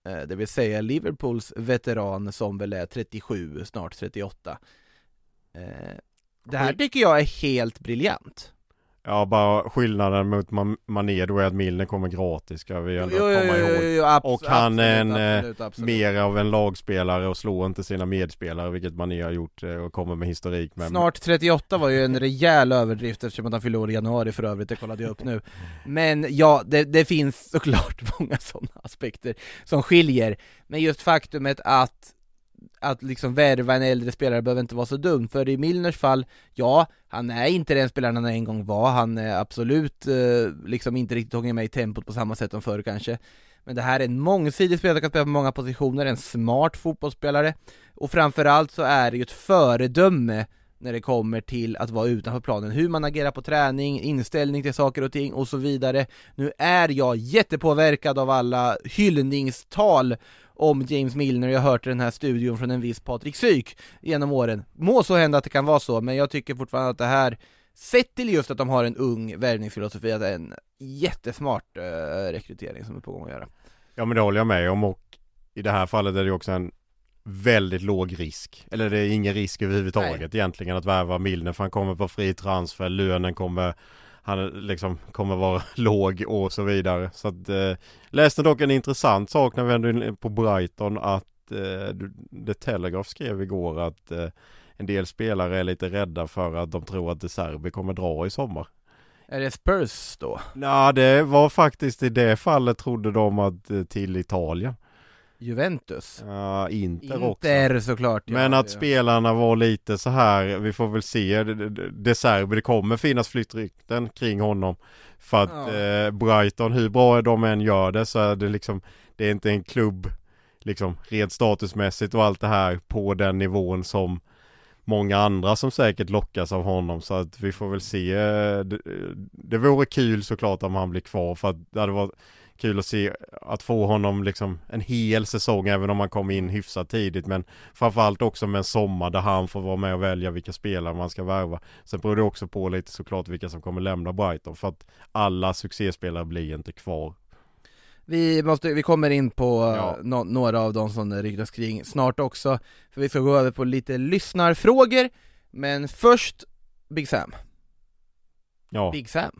Speaker 6: eh, det vill säga Liverpools veteran som väl är 37, snart 38. Eh, det här tycker jag är helt briljant.
Speaker 7: Ja, bara skillnaden mot Man- Mané då är att Milner kommer gratis ska vi ändå
Speaker 6: Jo,
Speaker 7: komma
Speaker 6: jo,
Speaker 7: ihåg.
Speaker 6: jo, abs-
Speaker 7: Och han är en,
Speaker 6: absolut,
Speaker 7: eh,
Speaker 6: absolut, absolut.
Speaker 7: Mer av en lagspelare och slår inte sina medspelare vilket Mané har gjort eh, och kommer med historik med.
Speaker 6: Snart 38 var ju en rejäl överdrift eftersom att han fyllde år i januari för övrigt, det kollade jag upp nu. Men ja, det, det finns såklart många sådana aspekter som skiljer. Men just faktumet att att liksom värva en äldre spelare behöver inte vara så dumt, för i Milners fall, ja, han är inte den spelaren han en gång var, han är absolut eh, liksom inte riktigt tagit med i tempot på samma sätt som förr kanske. Men det här är en mångsidig spelare, kan spela på många positioner, en smart fotbollsspelare, och framförallt så är det ju ett föredöme när det kommer till att vara utanför planen, hur man agerar på träning, inställning till saker och ting och så vidare. Nu är jag jättepåverkad av alla hyllningstal om James Milner, jag har hört i den här studion från en viss Patrik Syk genom åren. Må så hända att det kan vara så, men jag tycker fortfarande att det här, sett till just att de har en ung värvningsfilosofi, att det är en jättesmart uh, rekrytering som är på gång att göra.
Speaker 7: Ja men det håller jag med om och i det här fallet är det också en väldigt låg risk. Eller det är ingen risk överhuvudtaget
Speaker 6: Nej.
Speaker 7: egentligen att värva Milner för han kommer på fri transfer, lönen kommer han liksom kommer vara låg och så vidare. Så att, eh, läste dock en intressant sak när vi ändå är på Brighton att eh, The Telegraph skrev igår att eh, en del spelare är lite rädda för att de tror att De Serbi kommer dra i sommar.
Speaker 6: Är det Spurs då?
Speaker 7: Ja det var faktiskt i det fallet trodde de att eh, till Italien.
Speaker 6: Juventus?
Speaker 7: Ja, Inter, också.
Speaker 6: Inter såklart ja,
Speaker 7: Men att
Speaker 6: ja.
Speaker 7: spelarna var lite så här, vi får väl se, De- De- De Serbi, det kommer finnas flyttrykten kring honom. För att
Speaker 6: Ja.
Speaker 7: eh, Brighton, hur bra de än gör det så är det liksom, det är inte en klubb, liksom rent statusmässigt och allt det här på den nivån som många andra som säkert lockas av honom så att vi får väl se. eh, Det, det vore kul såklart om han blir kvar för att det hade varit kul att se att få honom liksom en hel säsong även om han kom in hyfsat tidigt men framförallt också med en sommar där han får vara med och välja vilka spelare man ska värva. Sen beror det också på lite såklart vilka som kommer lämna Brighton för att alla succéspelare blir inte kvar.
Speaker 6: Vi, måste, vi kommer in på
Speaker 7: Ja.
Speaker 6: eh, nå- några av de som ryktas kring snart också, för vi ska gå över på lite lyssnarfrågor, men först Big Sam.
Speaker 7: Ja.
Speaker 6: Big Sam.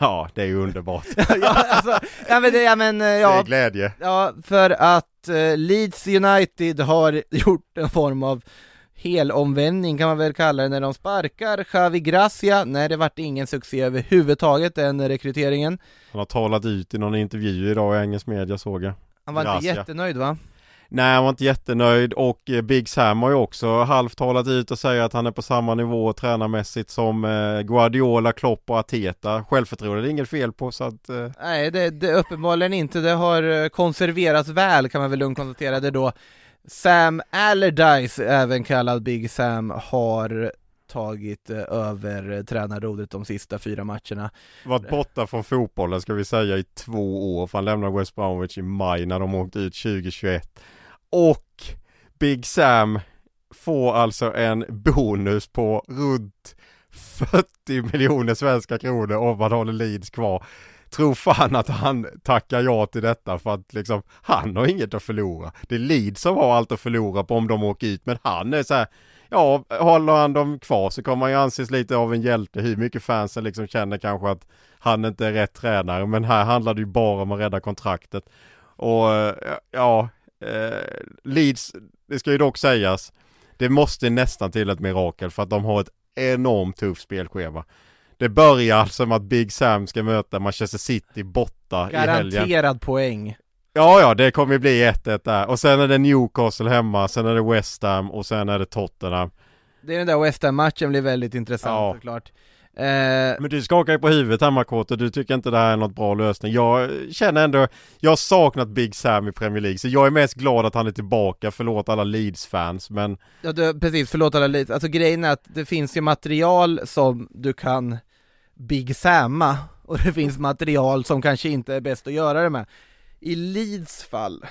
Speaker 7: Ja, det är ju underbart.
Speaker 6: ja, alltså, ja men ja men eh,
Speaker 7: Det är
Speaker 6: ja,
Speaker 7: glädje.
Speaker 6: ja för att eh, Leeds United har gjort en form av helomvändning kan man väl kalla det när de sparkar Xavi Gracia, nej det vart ingen succé överhuvudtaget den rekryteringen
Speaker 7: Han har talat ut i någon intervju idag i engelsk media såg jag.
Speaker 6: Han var inte
Speaker 7: Gracia.
Speaker 6: jättenöjd va?
Speaker 7: Nej, han var inte jättenöjd och eh, Big Sam har ju också halvt talat ut och säger att han är på samma nivå tränarmässigt som eh, Guardiola, Klopp och Arteta. Självförtroende är det inget fel på så att eh,
Speaker 6: Nej, det, det uppenbarligen inte. Det har konserverats väl kan man väl lugnt konstatera det då. Sam Allardyce, även kallad Big Sam, har tagit över tränarrodret de sista fyra matcherna.
Speaker 7: varit borta från fotbollen ska vi säga i två år för han lämnade West Bromwich i maj när de åkte ut 2021. Och Big Sam får alltså en bonus på runt 40 miljoner svenska kronor om man håller Leeds kvar. Tro fan att han tackar ja till detta för att liksom han har inget att förlora. Det är Leeds som har allt att förlora på om de åker ut men han är så här Ja, håller han dem kvar så kommer han ju anses lite av en hjälte hur mycket fansen liksom känner kanske att han inte är rätt tränare men här handlar det ju bara om att rädda kontraktet. Och eh, ja, eh, Leeds, det ska ju dock sägas, det måste nästan till ett mirakel för att de har ett enormt tufft spelschema. Det börjar alltså med att Big Sam ska möta Manchester City borta i helgen.
Speaker 6: Garanterad poäng.
Speaker 7: Ja, ja, det kommer bli 1-1 där. Och sen är det Newcastle hemma, sen är det West Ham och sen är det Tottenham.
Speaker 6: Det är den där West Ham-matchen blir väldigt intressant
Speaker 7: Ja.
Speaker 6: såklart. Eh,
Speaker 7: Men du skakar ju på huvudet här Makoto, du tycker inte det här är något bra lösning. Jag känner ändå, jag har saknat Big Sam i Premier League, så jag är mest glad att han är tillbaka, förlåt alla Leeds-fans, men
Speaker 6: Ja, du, precis, förlåt alla lite. Alltså grejen är att det finns ju material som du kan Big Samma och det finns material som kanske inte är bäst att göra det med. I Leeds fall,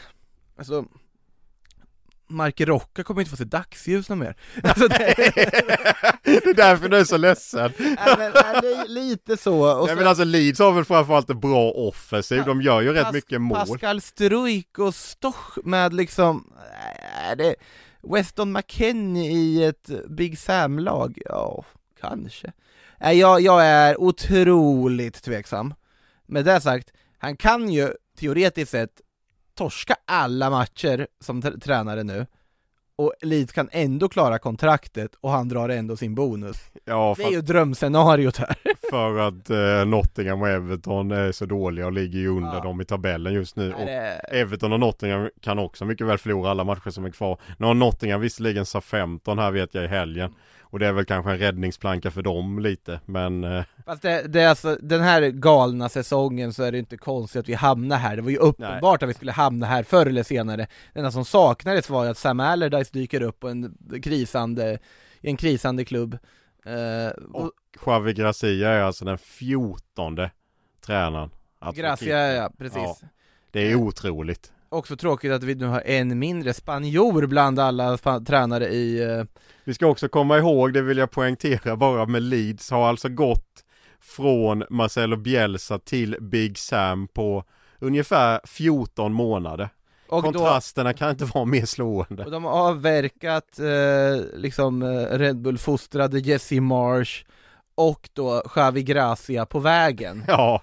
Speaker 6: alltså Mark Rocca kommer inte få se dagsljus någon mer. Alltså det,
Speaker 7: det är därför du är så ledsen.
Speaker 6: Nej, men, nej, det är lite så. Och
Speaker 7: Nej
Speaker 6: så-
Speaker 7: men alltså Leeds har väl framförallt en bra offensiv, de gör ju rätt
Speaker 6: Pas-
Speaker 7: mycket mål.
Speaker 6: Pascal Struik och Stoch med liksom, är det Weston McKennie i ett Big Sam-lag? Ja, kanske. Nej, jag, jag är otroligt tveksam. Med det sagt, han kan ju teoretiskt sett torska alla matcher som tr- tränare nu och Leeds kan ändå klara kontraktet och han drar ändå sin bonus.
Speaker 7: Ja,
Speaker 6: Det är ju drömscenariot här.
Speaker 7: för att eh, Nottingham och Everton är så dåliga och ligger ju under
Speaker 6: Ja.
Speaker 7: dem i tabellen just nu.
Speaker 6: Nej,
Speaker 7: Och
Speaker 6: det-
Speaker 7: Everton och Nottingham kan också mycket väl förlora alla matcher som är kvar. Nu har Nottingham visserligen sa 15 här vet jag i helgen. Och det är väl kanske en räddningsplanka för dem lite, men eh,
Speaker 6: Fast det, det är alltså, den här galna säsongen så är det inte konstigt att vi hamnar här, det var ju uppenbart att vi skulle hamna här förr eller senare Det enda som saknades var ju att Sam Allardyce dyker upp på en krisande, i en krisande klubb eh, och
Speaker 7: och Xavi Gracia är alltså den 14 tränaren.
Speaker 6: Gracia, ja precis
Speaker 7: Ja. Det är otroligt.
Speaker 6: Också tråkigt att vi nu har en mindre spanjor bland alla spa- tränare i eh,
Speaker 7: Vi ska också komma ihåg, det vill jag poängtera bara med Leeds har alltså gått från Marcelo Bielsa till Big Sam på ungefär 14 månader.
Speaker 6: och, då,
Speaker 7: Kontrasterna kan inte vara mer slående.
Speaker 6: och de har avverkat eh, liksom eh, Red Bull-fostrade Jesse Marsh och då Xavi Gracia på vägen
Speaker 7: Ja,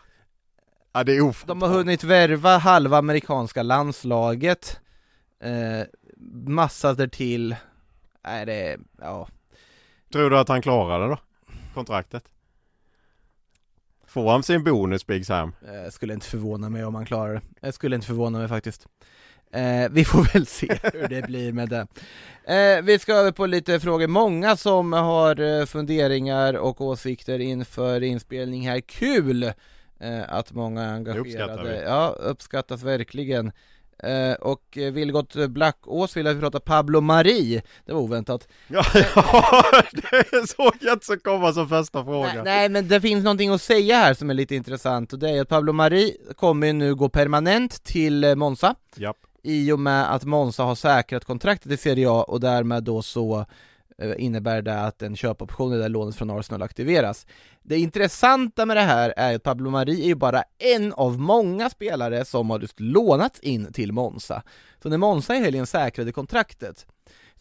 Speaker 7: ja det är
Speaker 6: De
Speaker 7: ofattbart.
Speaker 6: har hunnit värva halva amerikanska landslaget eh, Massa därtill Nej det, är- ja
Speaker 7: Tror du att han klarar det då? Kontraktet? Får han sin bonus Big Sam?
Speaker 6: eh, Skulle inte förvåna mig om han klarar det Jag skulle inte förvåna mig faktiskt eh, Vi får väl se hur det blir med det eh, Vi ska över på lite frågor, många som har eh, funderingar och åsikter inför inspelning här, kul! Eh, att många är engagerade, ja uppskattas verkligen Eh, och Vilgot Blackås vill att vi pratar Pablo Mari, det var oväntat.
Speaker 7: Ja, det såg jag inte så komma som första fråga.
Speaker 6: Nej, nej, men det finns någonting att säga här som är lite intressant och det är att Pablo Mari kommer ju nu gå permanent till eh, Monza
Speaker 7: Japp.
Speaker 6: i och med att Monza har säkrat kontraktet i Serie A och därmed då så Eh, innebär det att en köpoption i det där lånet från Arsenal aktiveras. Det intressanta med det här är att Pablo Mari är ju bara en av många spelare som har just lånats in till Monza. Så när Monza i helgen säkrade kontraktet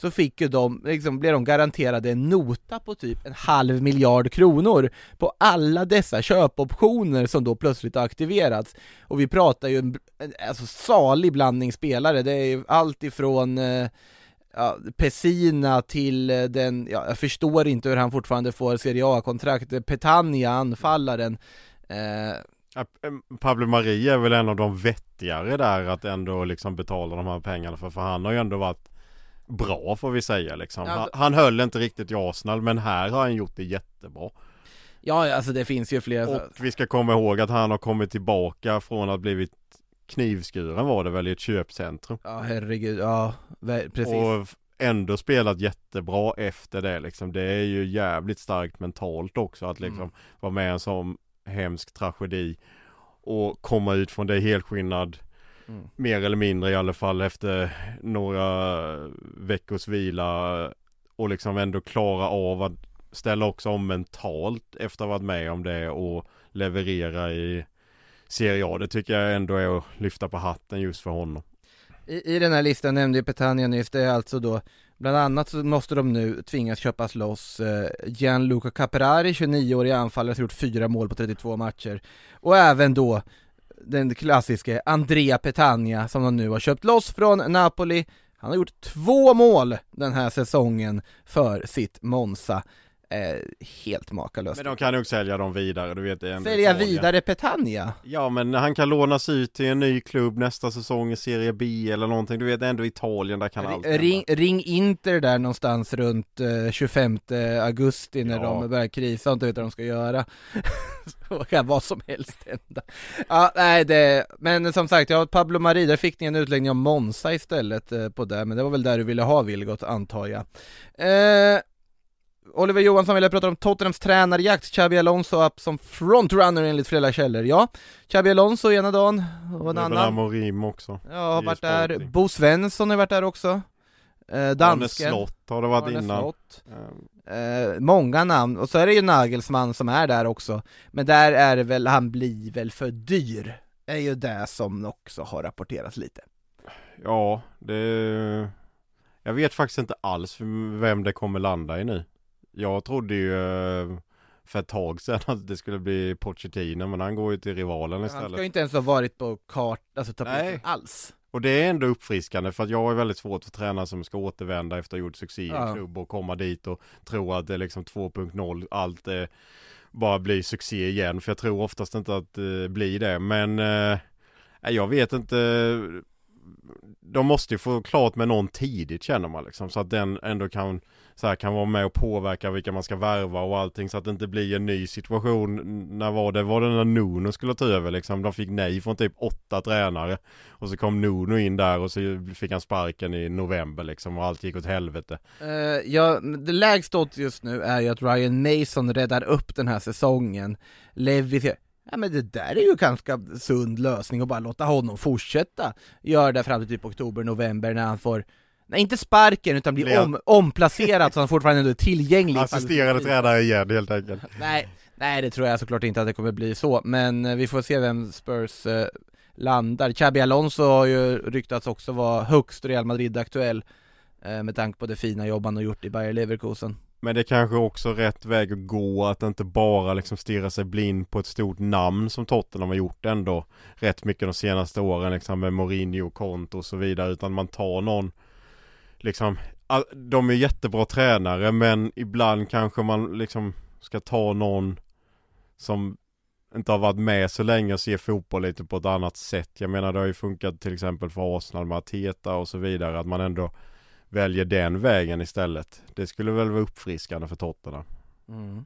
Speaker 6: så fick ju de, liksom, blev de garanterade en nota på typ en halv miljard kronor på alla dessa köpoptioner som då plötsligt har aktiverats. Och vi pratar ju en, en alltså, salig blandning spelare, det är ju allt ifrån eh, ja, Pessina till eh, den, ja, jag förstår inte hur han fortfarande får Serie A-kontrakt, Petagna, anfallaren eh,
Speaker 7: eh, Pablo Maria är väl en av de vettigare där att ändå liksom betala de här pengarna för, för han har ju ändå varit bra får vi säga liksom. Han, han höll inte riktigt i Arsenal men här har han gjort det jättebra.
Speaker 6: Ja, alltså det finns ju flera
Speaker 7: Och vi ska komma ihåg att han har kommit tillbaka från att blivit knivskuren var det väl i ett köpcentrum.
Speaker 6: Ja herregud, ja precis
Speaker 7: Och ändå spelat jättebra efter det liksom. Det är ju jävligt starkt mentalt också att liksom
Speaker 6: Mm.
Speaker 7: vara med i en sån hemsk tragedi. Och komma ut från det helskinnad.
Speaker 6: Mm.
Speaker 7: Mer eller mindre i alla fall efter några veckors vila. Och liksom ändå klara av att ställa också om mentalt efter att ha varit med om det och leverera i Serie A. Det tycker jag ändå är att lyfta på hatten just för honom.
Speaker 6: I, I den här listan nämnde ju Petagna nyss, det är alltså då Bland annat så måste de nu tvingas köpas loss eh, Gianluca Caprari, 29-årig anfallare som gjort fyra mål på 32 matcher Och även då den klassiske Andrea Petagna som de nu har köpt loss från Napoli Han har gjort två mål den här säsongen för sitt Monza Helt makalöst
Speaker 7: Men de kan nog sälja dem vidare, du vet ändå
Speaker 6: Sälja
Speaker 7: Italien.
Speaker 6: vidare Petagna?
Speaker 7: Ja men han kan lånas ut till en ny klubb nästa säsong i Serie B eller någonting. Du vet ändå Italien, där kan allt hända.
Speaker 6: Ring, ring Inter där någonstans runt eh, 25 augusti när
Speaker 7: Ja.
Speaker 6: de börjar krisa och inte vet vad de ska göra. Så kan vad som helst hända. Ja, nej det, men som sagt, ja, Pablo Mari, där fick ni en utläggning om Monza istället eh, på det, men det var väl där du ville ha Vilgot antar jag. Eh, Oliver Johansson ville prata om Tottenhams tränarjakt, Xabi Alonso upp som frontrunner enligt flera källor. Ja, Xabi Alonso ena dagen och en annan.
Speaker 7: Amorim också.
Speaker 6: Ja, har varit där. Bo Svensson har varit där också. Eh,
Speaker 7: Arne
Speaker 6: dansken.
Speaker 7: Slott har det varit
Speaker 6: Arne
Speaker 7: innan.
Speaker 6: Slott.
Speaker 7: Eh,
Speaker 6: Eh, många namn, och så är det ju Nagelsmann som är där också. Men där är det väl, han blir väl för dyr. är ju det som också har rapporterats lite.
Speaker 7: Ja, det... Jag vet faktiskt inte alls vem det kommer landa i nu. Jag trodde ju eh, för ett tag sedan att det skulle bli Pochettino men han går ju till rivalen
Speaker 6: Han
Speaker 7: istället.
Speaker 6: ska ju inte ens ha varit på kart, alltså tapeten alls.
Speaker 7: Och det är ändå uppfriskande för att jag är väldigt svårt för tränare som ska återvända efter att ha gjort succé i
Speaker 6: Ja.
Speaker 7: klubb och komma dit och tro att det är liksom 2.0, allt eh, bara blir succé igen. För jag tror oftast inte att det blir det. Men eh, jag vet inte. De måste ju få klart med någon tidigt känner man liksom. Så att den ändå kan, så här, kan vara med och påverka vilka man ska värva och allting. Så att det inte blir en ny situation. När var det? Var det när Nuno skulle ta över liksom? De fick nej från typ åtta tränare. Och så kom Nuno in där och så fick han sparken i november liksom. Och allt gick åt helvete.
Speaker 6: Uh, ja, det lägst åt just nu är ju att Ryan Mason räddar upp den här säsongen. Levi ja men det där är ju ganska sund lösning att bara låta honom fortsätta göra det fram till typ oktober, november när han får Nej inte sparken utan blir om, omplacerad så han fortfarande ändå är tillgänglig
Speaker 7: Assisterande tränare igen helt enkelt.
Speaker 6: Nej, nej det tror jag såklart inte att det kommer bli så, men eh, vi får se vem Spurs eh, landar. Xabi Alonso har ju ryktats också vara högst Real Madrid-aktuell eh, med tanke på det fina jobb han har gjort i Bayer Leverkusen.
Speaker 7: Men det är kanske också rätt väg att gå att inte bara liksom stirra sig blind på ett stort namn som Tottenham har gjort ändå rätt mycket de senaste åren liksom med Mourinho, Conte och så vidare utan man tar någon liksom ah, de är jättebra tränare men ibland kanske man liksom ska ta någon som inte har varit med så länge och se fotboll lite på ett annat sätt. Jag menar det har ju funkat till exempel för Arsenal med Ateta och så vidare att man ändå väljer den vägen istället. Det skulle väl vara uppfriskande för Tottenham.
Speaker 6: Mm.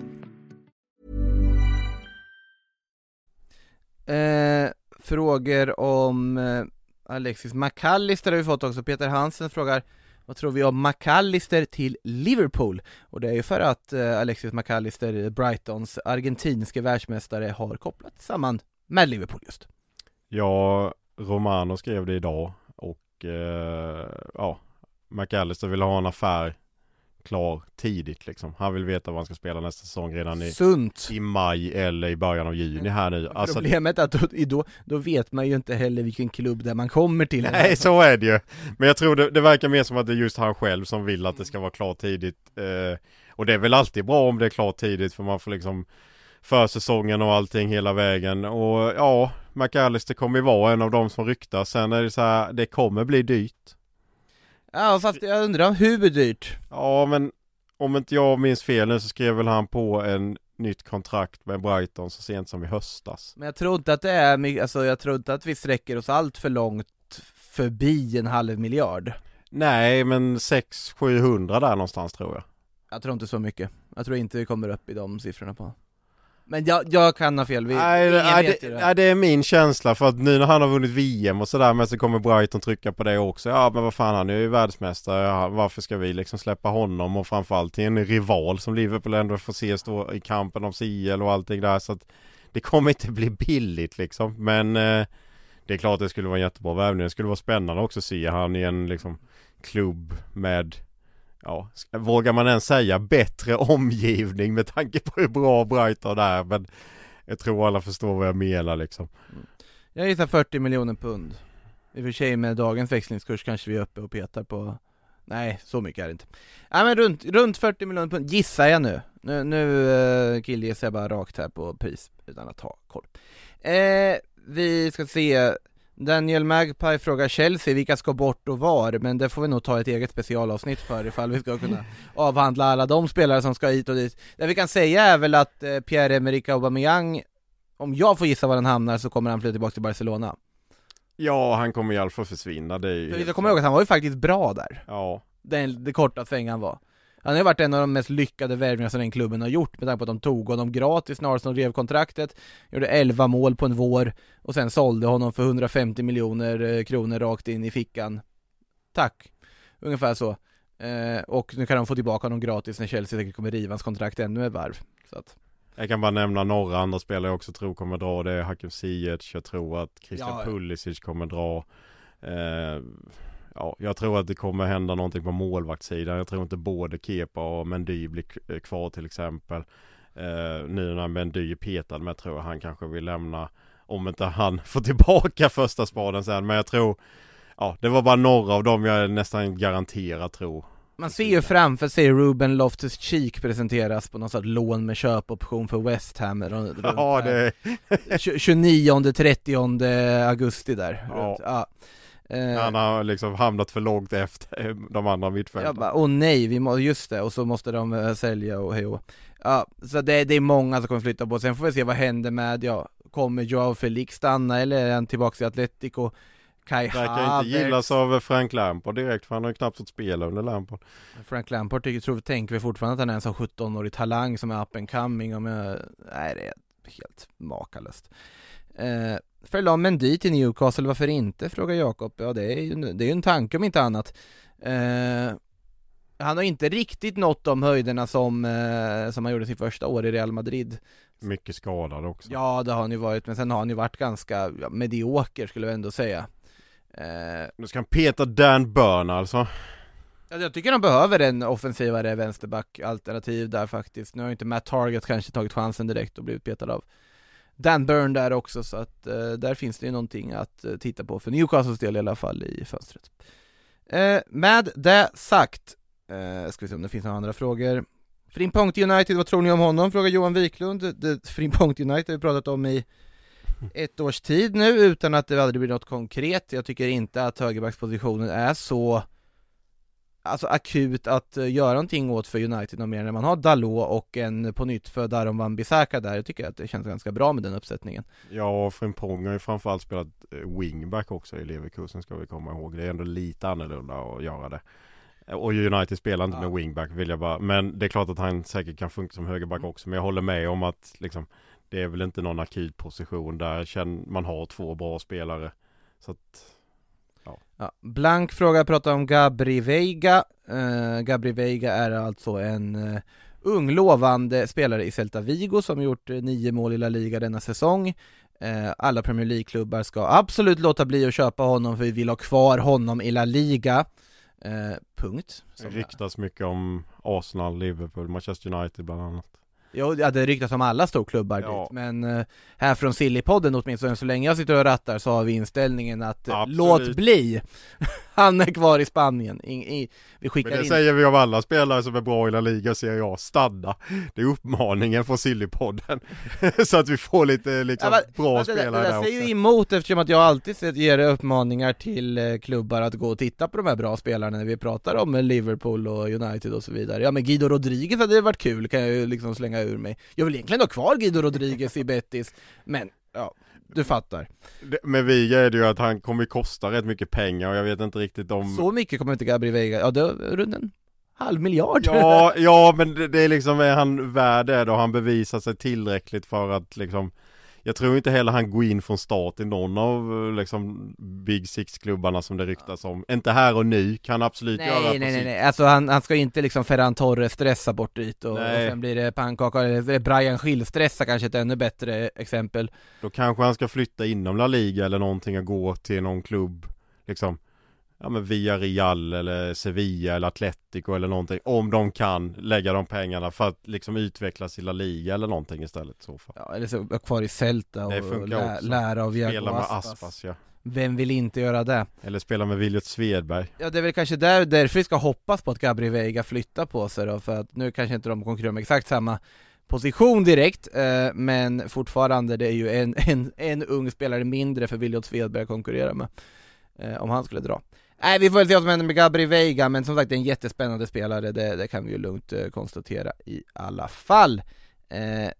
Speaker 6: Eh, frågor om eh, Alexis McAllister har vi fått också, Peter Hansen frågar vad tror vi om McAllister till Liverpool? Och det är ju för att eh, Alexis McAllister, Brightons argentinske världsmästare, har kopplat samman med Liverpool just.
Speaker 7: Ja, Romano skrev det idag och eh, ja, McAllister vill ha en affär klar tidigt liksom. Han vill veta vad han ska spela nästa säsong redan i,
Speaker 6: Sunt!
Speaker 7: i maj eller i början av juni här nu. Alltså,
Speaker 6: Problemet är att då, då, då vet man ju inte heller vilken klubb där man kommer till.
Speaker 7: Nej, så är det ju. Men jag tror det, det verkar mer som att det är just han själv som vill att det ska vara klart tidigt. Eh, och det är väl alltid bra om det är klart tidigt för man får liksom försäsongen och allting hela vägen. Och ja, McAllister kommer ju vara en av de som ryktas. Sen är det så här, det kommer bli dyrt.
Speaker 6: Ja, fast jag undrar hur dyrt?
Speaker 7: Ja, men om inte jag minns fel nu så skrev väl han på en nytt kontrakt med Brighton så sent som i höstas.
Speaker 6: Men jag tror inte att det är alltså jag tror inte att vi sträcker oss allt för långt förbi en halv miljard.
Speaker 7: Nej, men 600-700 där någonstans tror jag.
Speaker 6: Jag tror inte så mycket. Jag tror inte vi kommer upp i de siffrorna på Men jag, jag kan ha fel, vi,
Speaker 7: Nej,
Speaker 6: ingen
Speaker 7: nej,
Speaker 6: vet
Speaker 7: det,
Speaker 6: det.
Speaker 7: nej, det är min känsla för att nu när han har vunnit VM och sådär men så kommer Brighton trycka på det också. Ja men vad fan han är ju världsmästare, varför ska vi liksom släppa honom och framförallt till en rival som Liverpool ändå får se stå i kampen om CL och allting där så att det kommer inte bli billigt liksom men eh, det är klart det skulle vara en jättebra värvning. Det skulle vara spännande också att se han i en liksom klubb med Ja, vågar man ens säga bättre omgivning med tanke på hur bra Brighton är? Men jag tror alla förstår vad jag menar liksom. Mm.
Speaker 6: Jag gissar 40 miljoner pund. I och för sig med dagens växlingskurs kanske vi är uppe och petar på Nej, så mycket är det inte. Nej men runt, runt 40 miljoner pund gissar jag nu. Nu, nu uh, killgissar jag bara rakt här på pris utan att ha koll. Eh, Vi ska se Daniel Magpie frågar Chelsea vilka ska bort och var, men det får vi nog ta ett eget specialavsnitt för ifall vi ska kunna avhandla alla de spelare som ska hit och dit. Det vi kan säga är väl att eh, Pierre-Emerick Aubameyang, om jag får gissa var han hamnar så kommer han flytta tillbaka till Barcelona.
Speaker 7: Ja, han kommer i alla fall försvinna. Det är ju
Speaker 6: jag kommer ihåg att han var ju faktiskt bra där,
Speaker 7: Ja,
Speaker 6: den, det korta sväng han var. Han har varit en av de mest lyckade värvningar som den klubben har gjort med tanke på att de tog honom gratis när Arsenal rev kontraktet, gjorde 11 mål på en vår och sen sålde honom för 150 miljoner eh, kronor rakt in i fickan. Tack! Ungefär så. Eh, och nu kan de få tillbaka honom gratis när Chelsea säkert kommer riva hans kontrakt ännu ett varv. Så att,
Speaker 7: jag kan bara nämna några andra spelare jag också tror kommer dra. Det är Hakim Ziyech, jag tror att Christian
Speaker 6: ja.
Speaker 7: Pulisic kommer dra. Eh, ja, jag tror att det kommer hända någonting på målvaktssidan. Jag tror inte både Kepa och Mendy blir eh, kvar till exempel. Eh, nu när Mendy är petad med tror jag han kanske vill lämna om inte han får tillbaka första spaden sen. Men jag tror Ja, det var bara några av dem jag nästan garanterat tror.
Speaker 6: man ser ju framför sig Ruben Loftus-Cheek presenteras på något sorts lån med köpoption för West Ham runt,
Speaker 7: Ja, det
Speaker 6: 29-30 augusti där.
Speaker 7: Ja.
Speaker 6: Ja. Eh,
Speaker 7: Han har liksom hamnat för långt efter de andra
Speaker 6: Jag
Speaker 7: mittfältarna.
Speaker 6: bara, åh nej, vi må, just det, och så måste de eh, sälja och hej och. Ja, så det, det är många som kommer flytta på, sen får vi se vad händer med, ja, kommer Joao Felix stanna eller är han tillbaka i Atletico? Kai
Speaker 7: Verkar inte gillas av Frank Lampard direkt för han har ju knappt fått spela under Lampard.
Speaker 6: Frank Lampard tycker, tror, tänker vi fortfarande att han är en sån 17-årig talang som är up and coming, om jag, nej det är helt makalöst. Eh, Förlam Mendy till Newcastle, varför inte? Frågar Jakob. Ja det är ju det är en tanke om inte annat. Eh, han har inte riktigt nått de höjderna som, eh, som han gjorde sitt första år i Real Madrid.
Speaker 7: Mycket skadad också.
Speaker 6: Ja det har han ju varit, men sen har han ju varit ganska ja, medioker skulle jag ändå säga. Eh,
Speaker 7: Nu ska han peta Dan Burn alltså.
Speaker 6: Ja, Jag tycker de behöver en offensivare vänsterback-alternativ där faktiskt. Nu har ju inte Matt Target kanske tagit chansen direkt och blivit petad av Dan Burn där också, så att eh, där finns det ju någonting att eh, titta på för Newcastles del i alla fall i fönstret. Eh, med det sagt, eh, ska vi se om det finns några andra frågor. Frimpong till United, vad tror ni om honom? Frågar Johan Wiklund. Det- Frimpong till United har vi pratat om i ett års tid nu utan att det aldrig blir något konkret. Jag tycker inte att högerbackspositionen är så alltså akut att eh, göra någonting åt för United någon mer när man har Dalot och en på nytt för Daron Van Bissaka där. Jag tycker att det känns ganska bra med den uppsättningen.
Speaker 7: Ja, och Frimpong har ju framförallt spelat eh, wingback också i Leverkusen ska vi komma ihåg. Det är ändå lite annorlunda att göra det. Och United spelar inte
Speaker 6: Ja.
Speaker 7: med wingback vill jag bara, men det är klart att han säkert kan funka som högerback också. Men jag håller med om att liksom, det är väl inte någon akut position där man har två bra spelare. Så att,
Speaker 6: Ja, Blank fråga pratar om Gabri Veiga. Uh, Gabri Veiga är alltså en eh, ung lovande spelare i Celta Vigo som gjort eh, nio mål i La Liga denna säsong. Alla Premier League-klubbar ska absolut låta bli att köpa honom för vi vill ha kvar honom i La Liga. Punkt.
Speaker 7: det ryktas mycket om Arsenal, Liverpool, Manchester United bland annat.
Speaker 6: Jo, ja, det ryktas om alla storklubbar
Speaker 7: Ja.
Speaker 6: dit, men eh, här från Sillypodden åtminstone så länge jag sitter och rattar så har vi inställningen att eh,
Speaker 7: Absolut.
Speaker 6: låt bli! Han är kvar i Spanien, I, i, vi skickar
Speaker 7: Men det
Speaker 6: in
Speaker 7: säger vi om alla spelare som är bra i La Liga och Serie A, stanna! Det är uppmaningen från Sillypodden. så att vi får lite liksom
Speaker 6: Ja, men-
Speaker 7: bra
Speaker 6: men det, där-
Speaker 7: spelare
Speaker 6: det
Speaker 7: där
Speaker 6: där säger ju
Speaker 7: också.
Speaker 6: emot eftersom att jag alltid ger uppmaningar till eh, klubbar att gå och titta på de här bra spelarna när vi pratar om Liverpool och United och så vidare. Ja men Guido Rodriguez hade varit kul kan jag ju liksom slänga ur mig. Jag vill egentligen ha kvar Guido Rodriguez i Betis, men ja, du fattar.
Speaker 7: Med Viga är det ju att han kommer kosta rätt mycket pengar och jag vet inte riktigt om
Speaker 6: Så mycket kommer inte Gabri Veiga, ja det är runt en halv miljard.
Speaker 7: Ja, ja men det, det är liksom, är han värd det då? Han bevisar sig tillräckligt för att liksom Jag tror inte heller han går in från start i någon av liksom Big Six-klubbarna som det ryktas om. Inte här och nu, kan absolut göra
Speaker 6: Nej
Speaker 7: på
Speaker 6: nej nej
Speaker 7: sikt.
Speaker 6: nej, alltså han, han ska inte liksom Ferran Torres stressa bort dit och, och
Speaker 7: Nej.
Speaker 6: sen blir det pannkaka, eller Brian Schill stressa kanske ett ännu bättre exempel.
Speaker 7: Då kanske han ska flytta inom La Liga eller någonting och gå till någon klubb Liksom Ja men via Real eller Sevilla eller Atletico eller någonting Om de kan lägga de pengarna för att liksom utvecklas i La Liga eller någonting istället i så fall
Speaker 6: Ja, eller så vara kvar i Celta och
Speaker 7: funkar
Speaker 6: lä-
Speaker 7: också.
Speaker 6: lära av Diego
Speaker 7: Spela med
Speaker 6: Aspas.
Speaker 7: Aspas ja
Speaker 6: Vem vill inte göra det?
Speaker 7: Eller spela med Viljot Svedberg
Speaker 6: Ja det är väl kanske där, därför vi ska hoppas på att Gabri Veiga flyttar på sig då, för att nu kanske inte de konkurrerar om exakt samma position direkt, eh, men fortfarande det är ju en, en, en ung spelare mindre för Viljot Svedberg att konkurrera med, eh, om han skulle dra. Nej vi får väl se vad som händer med Gabri Veiga, men som sagt det är en jättespännande spelare, det, det kan vi ju lugnt eh, konstatera i alla fall. Eh,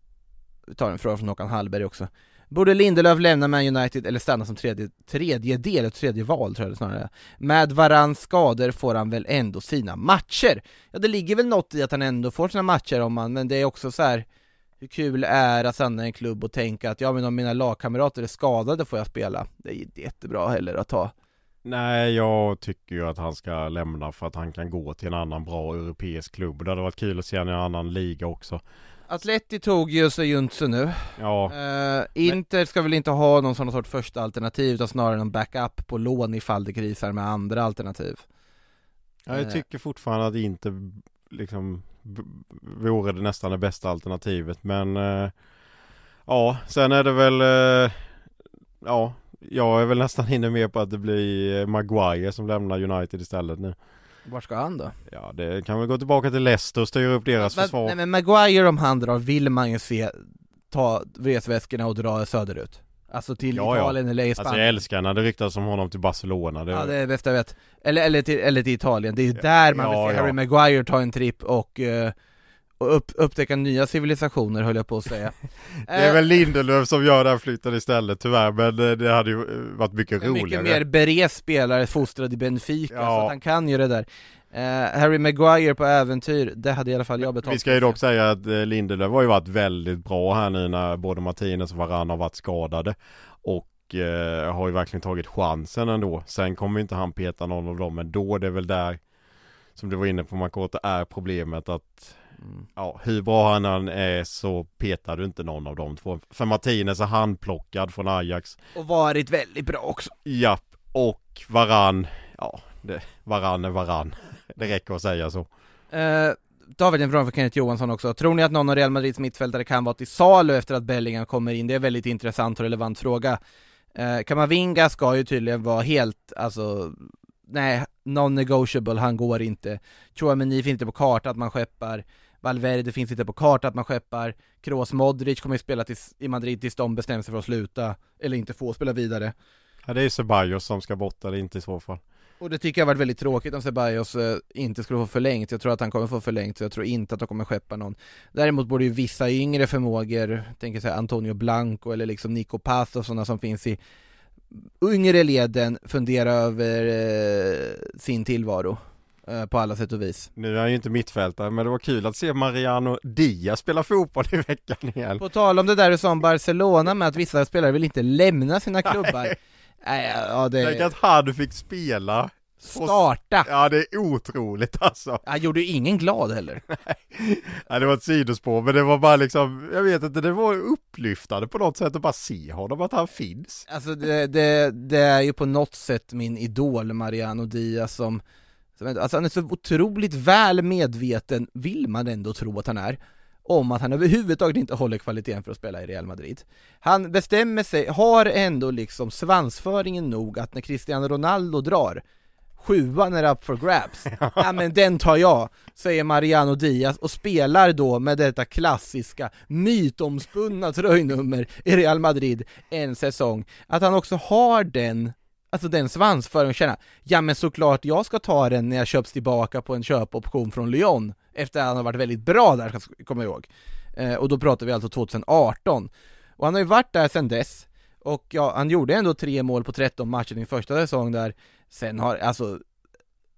Speaker 6: vi tar en fråga från Håkan Hallberg också. Borde Lindelöf lämna Man United eller stanna som tredje, tredje del, tredje val tror jag det snarare är. Med varans skador får han väl ändå sina matcher? Ja det ligger väl något i att han ändå får sina matcher om man, men det är också så här. Hur kul är att stanna i en klubb och tänka att ja men om mina lagkamrater är skadade får jag spela Det är inte jättebra heller att ha
Speaker 7: Nej, jag tycker ju att han ska lämna för att han kan gå till en annan bra europeisk klubb. Det hade varit kul att se honom i en annan liga också.
Speaker 6: Atleti tog ju Söjuntse nu
Speaker 7: Ja,
Speaker 6: Eh, Inter ska väl inte ha någon sån sort första alternativ utan snarare någon backup på lån ifall det krisar med andra alternativ
Speaker 7: ja jag
Speaker 6: eh.
Speaker 7: tycker fortfarande att inte liksom vore det nästan det bästa alternativet. Men eh, ja, sen är det väl eh, ja, jag är väl nästan inne mer på att det blir Maguire som lämnar United istället nu.
Speaker 6: Var ska han då?
Speaker 7: Ja, det kan väl gå tillbaka till Leicester och styra upp deras
Speaker 6: Men-
Speaker 7: försvar.
Speaker 6: Nej men Maguire om han drar vill man ju se ta resväskorna och dra söderut Alltså till
Speaker 7: Ja, ja.
Speaker 6: Italien eller i
Speaker 7: Alltså
Speaker 6: Spanien
Speaker 7: jag älskar när det ryktas om honom till Barcelona. Det,
Speaker 6: Ja det är det bästa jag vet Eller, eller, till, eller till Italien, det är ju där man
Speaker 7: Ja,
Speaker 6: vill se
Speaker 7: ja.
Speaker 6: Harry Maguire ta en tripp och, eh, och upp, upptäcka nya civilisationer höll jag på att säga.
Speaker 7: Det är
Speaker 6: Eh,
Speaker 7: väl Lindelöf som gör den flytten istället tyvärr men eh, det hade ju eh, varit mycket roligare.
Speaker 6: mycket mer beres spelare fostrad i Benfica,
Speaker 7: Ja.
Speaker 6: så att han kan ju det där. Eh, Harry Maguire på äventyr, det hade i alla fall jag betalt
Speaker 7: Vi ska ju dock säga att Lindelöf har ju varit väldigt bra här nu när både Martinez och Varann har varit skadade. Och har ju verkligen tagit chansen ändå. Sen kommer inte han peta någon av dem men då är det väl där Som du var inne på Makoto är problemet att
Speaker 6: Mm.
Speaker 7: Ja, hur bra han än är så petar du inte någon av de två För Martinez är handplockad från Ajax
Speaker 6: Och varit väldigt bra också
Speaker 7: Japp, och Varann Ja, det, Varann är Varann Det räcker att säga så
Speaker 6: Eh, David, en fråga för Kenneth Johansson också. Tror ni att någon av Real Madrids mittfältare kan vara till salu efter att Bellingham kommer in? Det är en väldigt intressant och relevant fråga. Eh, Kamavinga ska ju tydligen vara helt, alltså, nej, non-negotiable, han går inte. Chouameni finns inte på kartan att man skeppar. Valverde finns inte på kartan att man skeppar. Kroos Modric kommer ju spela tills, i Madrid tills de bestämmer sig för att sluta, eller inte få spela vidare.
Speaker 7: Ja, det är Ceballos som ska bort eller inte i så fall.
Speaker 6: Och det tycker jag varit väldigt tråkigt om Ceballos eh, inte skulle få förlängt. Jag tror att han kommer få förlängt, så jag tror inte att de kommer skeppa någon. Däremot borde ju vissa yngre förmågor, tänker säga Antonio Blanco eller liksom Nico Paz och sådana som finns i yngre leden fundera över eh, sin tillvaro eh, på alla sätt och vis.
Speaker 7: Nu är han ju inte mittfältare men det var kul att se Mariano Diaz spela fotboll i veckan igen.
Speaker 6: På tal om det där som Barcelona med att vissa spelare vill inte lämna sina klubbar. Nej, ja, det...
Speaker 7: Tänk att han fick spela.
Speaker 6: Starta!
Speaker 7: Ja det är otroligt alltså.
Speaker 6: Han gjorde ju ingen glad heller.
Speaker 7: Nej det var ett sidospår men det var bara liksom, jag vet inte, det var upplyftande på något sätt att bara se honom, att han finns.
Speaker 6: Alltså det, det, det är ju på något sätt min idol Mariano Diaz som, som alltså han är så otroligt väl medveten, vill man ändå tro att han är, om att han överhuvudtaget inte håller kvaliteten för att spela i Real Madrid. Han bestämmer sig, har ändå liksom svansföringen nog att när Cristiano Ronaldo drar, sjuan är up for grabs. ja men den tar jag, säger Mariano Diaz och spelar då med detta klassiska mytomspunna tröjnummer i Real Madrid en säsong. Att han också har den Alltså den svansföringen känna, ja men såklart jag ska ta den när jag köps tillbaka på en köpoption från Lyon efter att han har varit väldigt bra där, ska jag komma ihåg. Eh, och då pratar vi alltså 2018. Och han har ju varit där sedan dess, och ja, han gjorde ändå tre mål på 13 matcher i första säsong där, sen har, alltså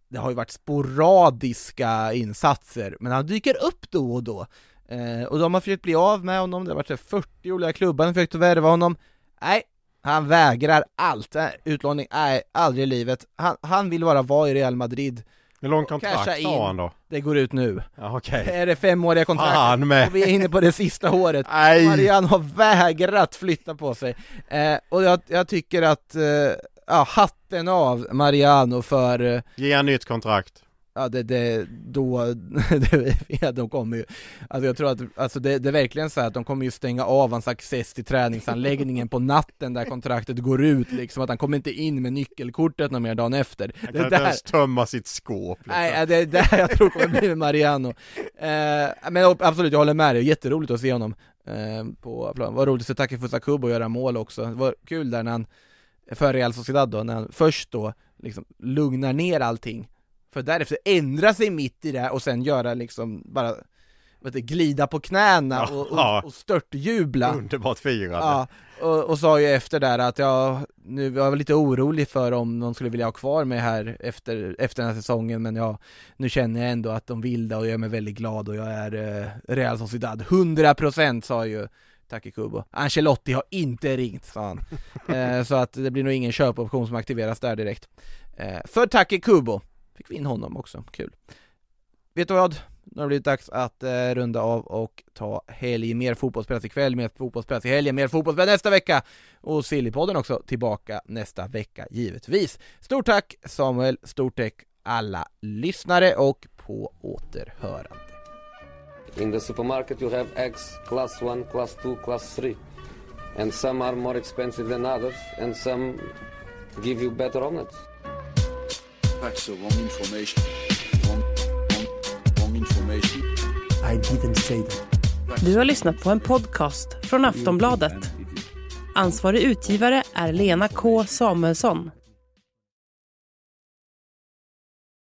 Speaker 6: det har ju varit sporadiska insatser, men han dyker upp då och då. Eh, och de har försökt bli av med honom, det har varit 40 olika klubbar som försökt värva honom. Nej, han vägrar allt. Äh, utlåning, nej, aldrig i livet. Han, han vill bara vara i Real Madrid.
Speaker 7: Hur lång kontrakt har han då?
Speaker 6: Det går ut nu.
Speaker 7: Ja. Okay.
Speaker 6: Är det femåriga kontrakt?
Speaker 7: Fan med.
Speaker 6: Och vi är inne på det sista året.
Speaker 7: Nej.
Speaker 6: Marianne har vägrat flytta på sig. Eh, och jag, jag, tycker att, eh, ja, hatten av Mariano för... Eh,
Speaker 7: Ge han nytt kontrakt.
Speaker 6: Ja det, det, då, det, de kommer ju, alltså jag tror att, alltså det, det är verkligen så att de kommer ju stänga av hans access till träningsanläggningen på natten där kontraktet går ut liksom, att han kommer inte in med nyckelkortet någon mer dagen efter.
Speaker 7: Han kan inte ens tömma sitt skåp liksom.
Speaker 6: Nej, det är där jag tror kommer bli med Mariano. Eh, men absolut, jag håller med dig, jätteroligt att se honom eh, på plan. Vad roligt att se Takefusa Kubo göra mål också, det var kul där när han, för Real Sociedad då, när han först då liksom lugnar ner allting för därefter ändra sig mitt i det och sen göra liksom bara vet du, glida på knäna och, och, och störtjubla.
Speaker 7: Underbart firande.
Speaker 6: Ja, och, och sa ju efter där att jag, nu var jag lite orolig för om de skulle vilja ha kvar mig här efter, efter den här säsongen men ja, nu känner jag ändå att de vill det och jag är mig väldigt glad och jag är eh, Real Sociedad, 100% sa ju Taki Kubo. Ancelotti har inte ringt, sa han. eh, så att det blir nog ingen köpoption som aktiveras där direkt. Eh, för Taki Kubo Fick vi in honom också, kul. Vet du vad? Nu har det blivit dags att eh, runda av och ta helg, mer fotbollspress ikväll, mer fotbollspress i helgen, mer fotbollspress nästa vecka och Sillypodden också tillbaka nästa vecka givetvis. Stort tack Samuel, stort tack alla lyssnare och på återhörande.
Speaker 3: In the supermarket you have eggs class 1, class 2, class 3 and some are more expensive than others and some give you better omelets.
Speaker 4: That's the wrong information. Wrong, wrong, wrong information.
Speaker 5: I didn't say that.
Speaker 1: Du har lyssnat på en podcast från Aftonbladet. Ansvarig utgivare är Lena K Samuelsson.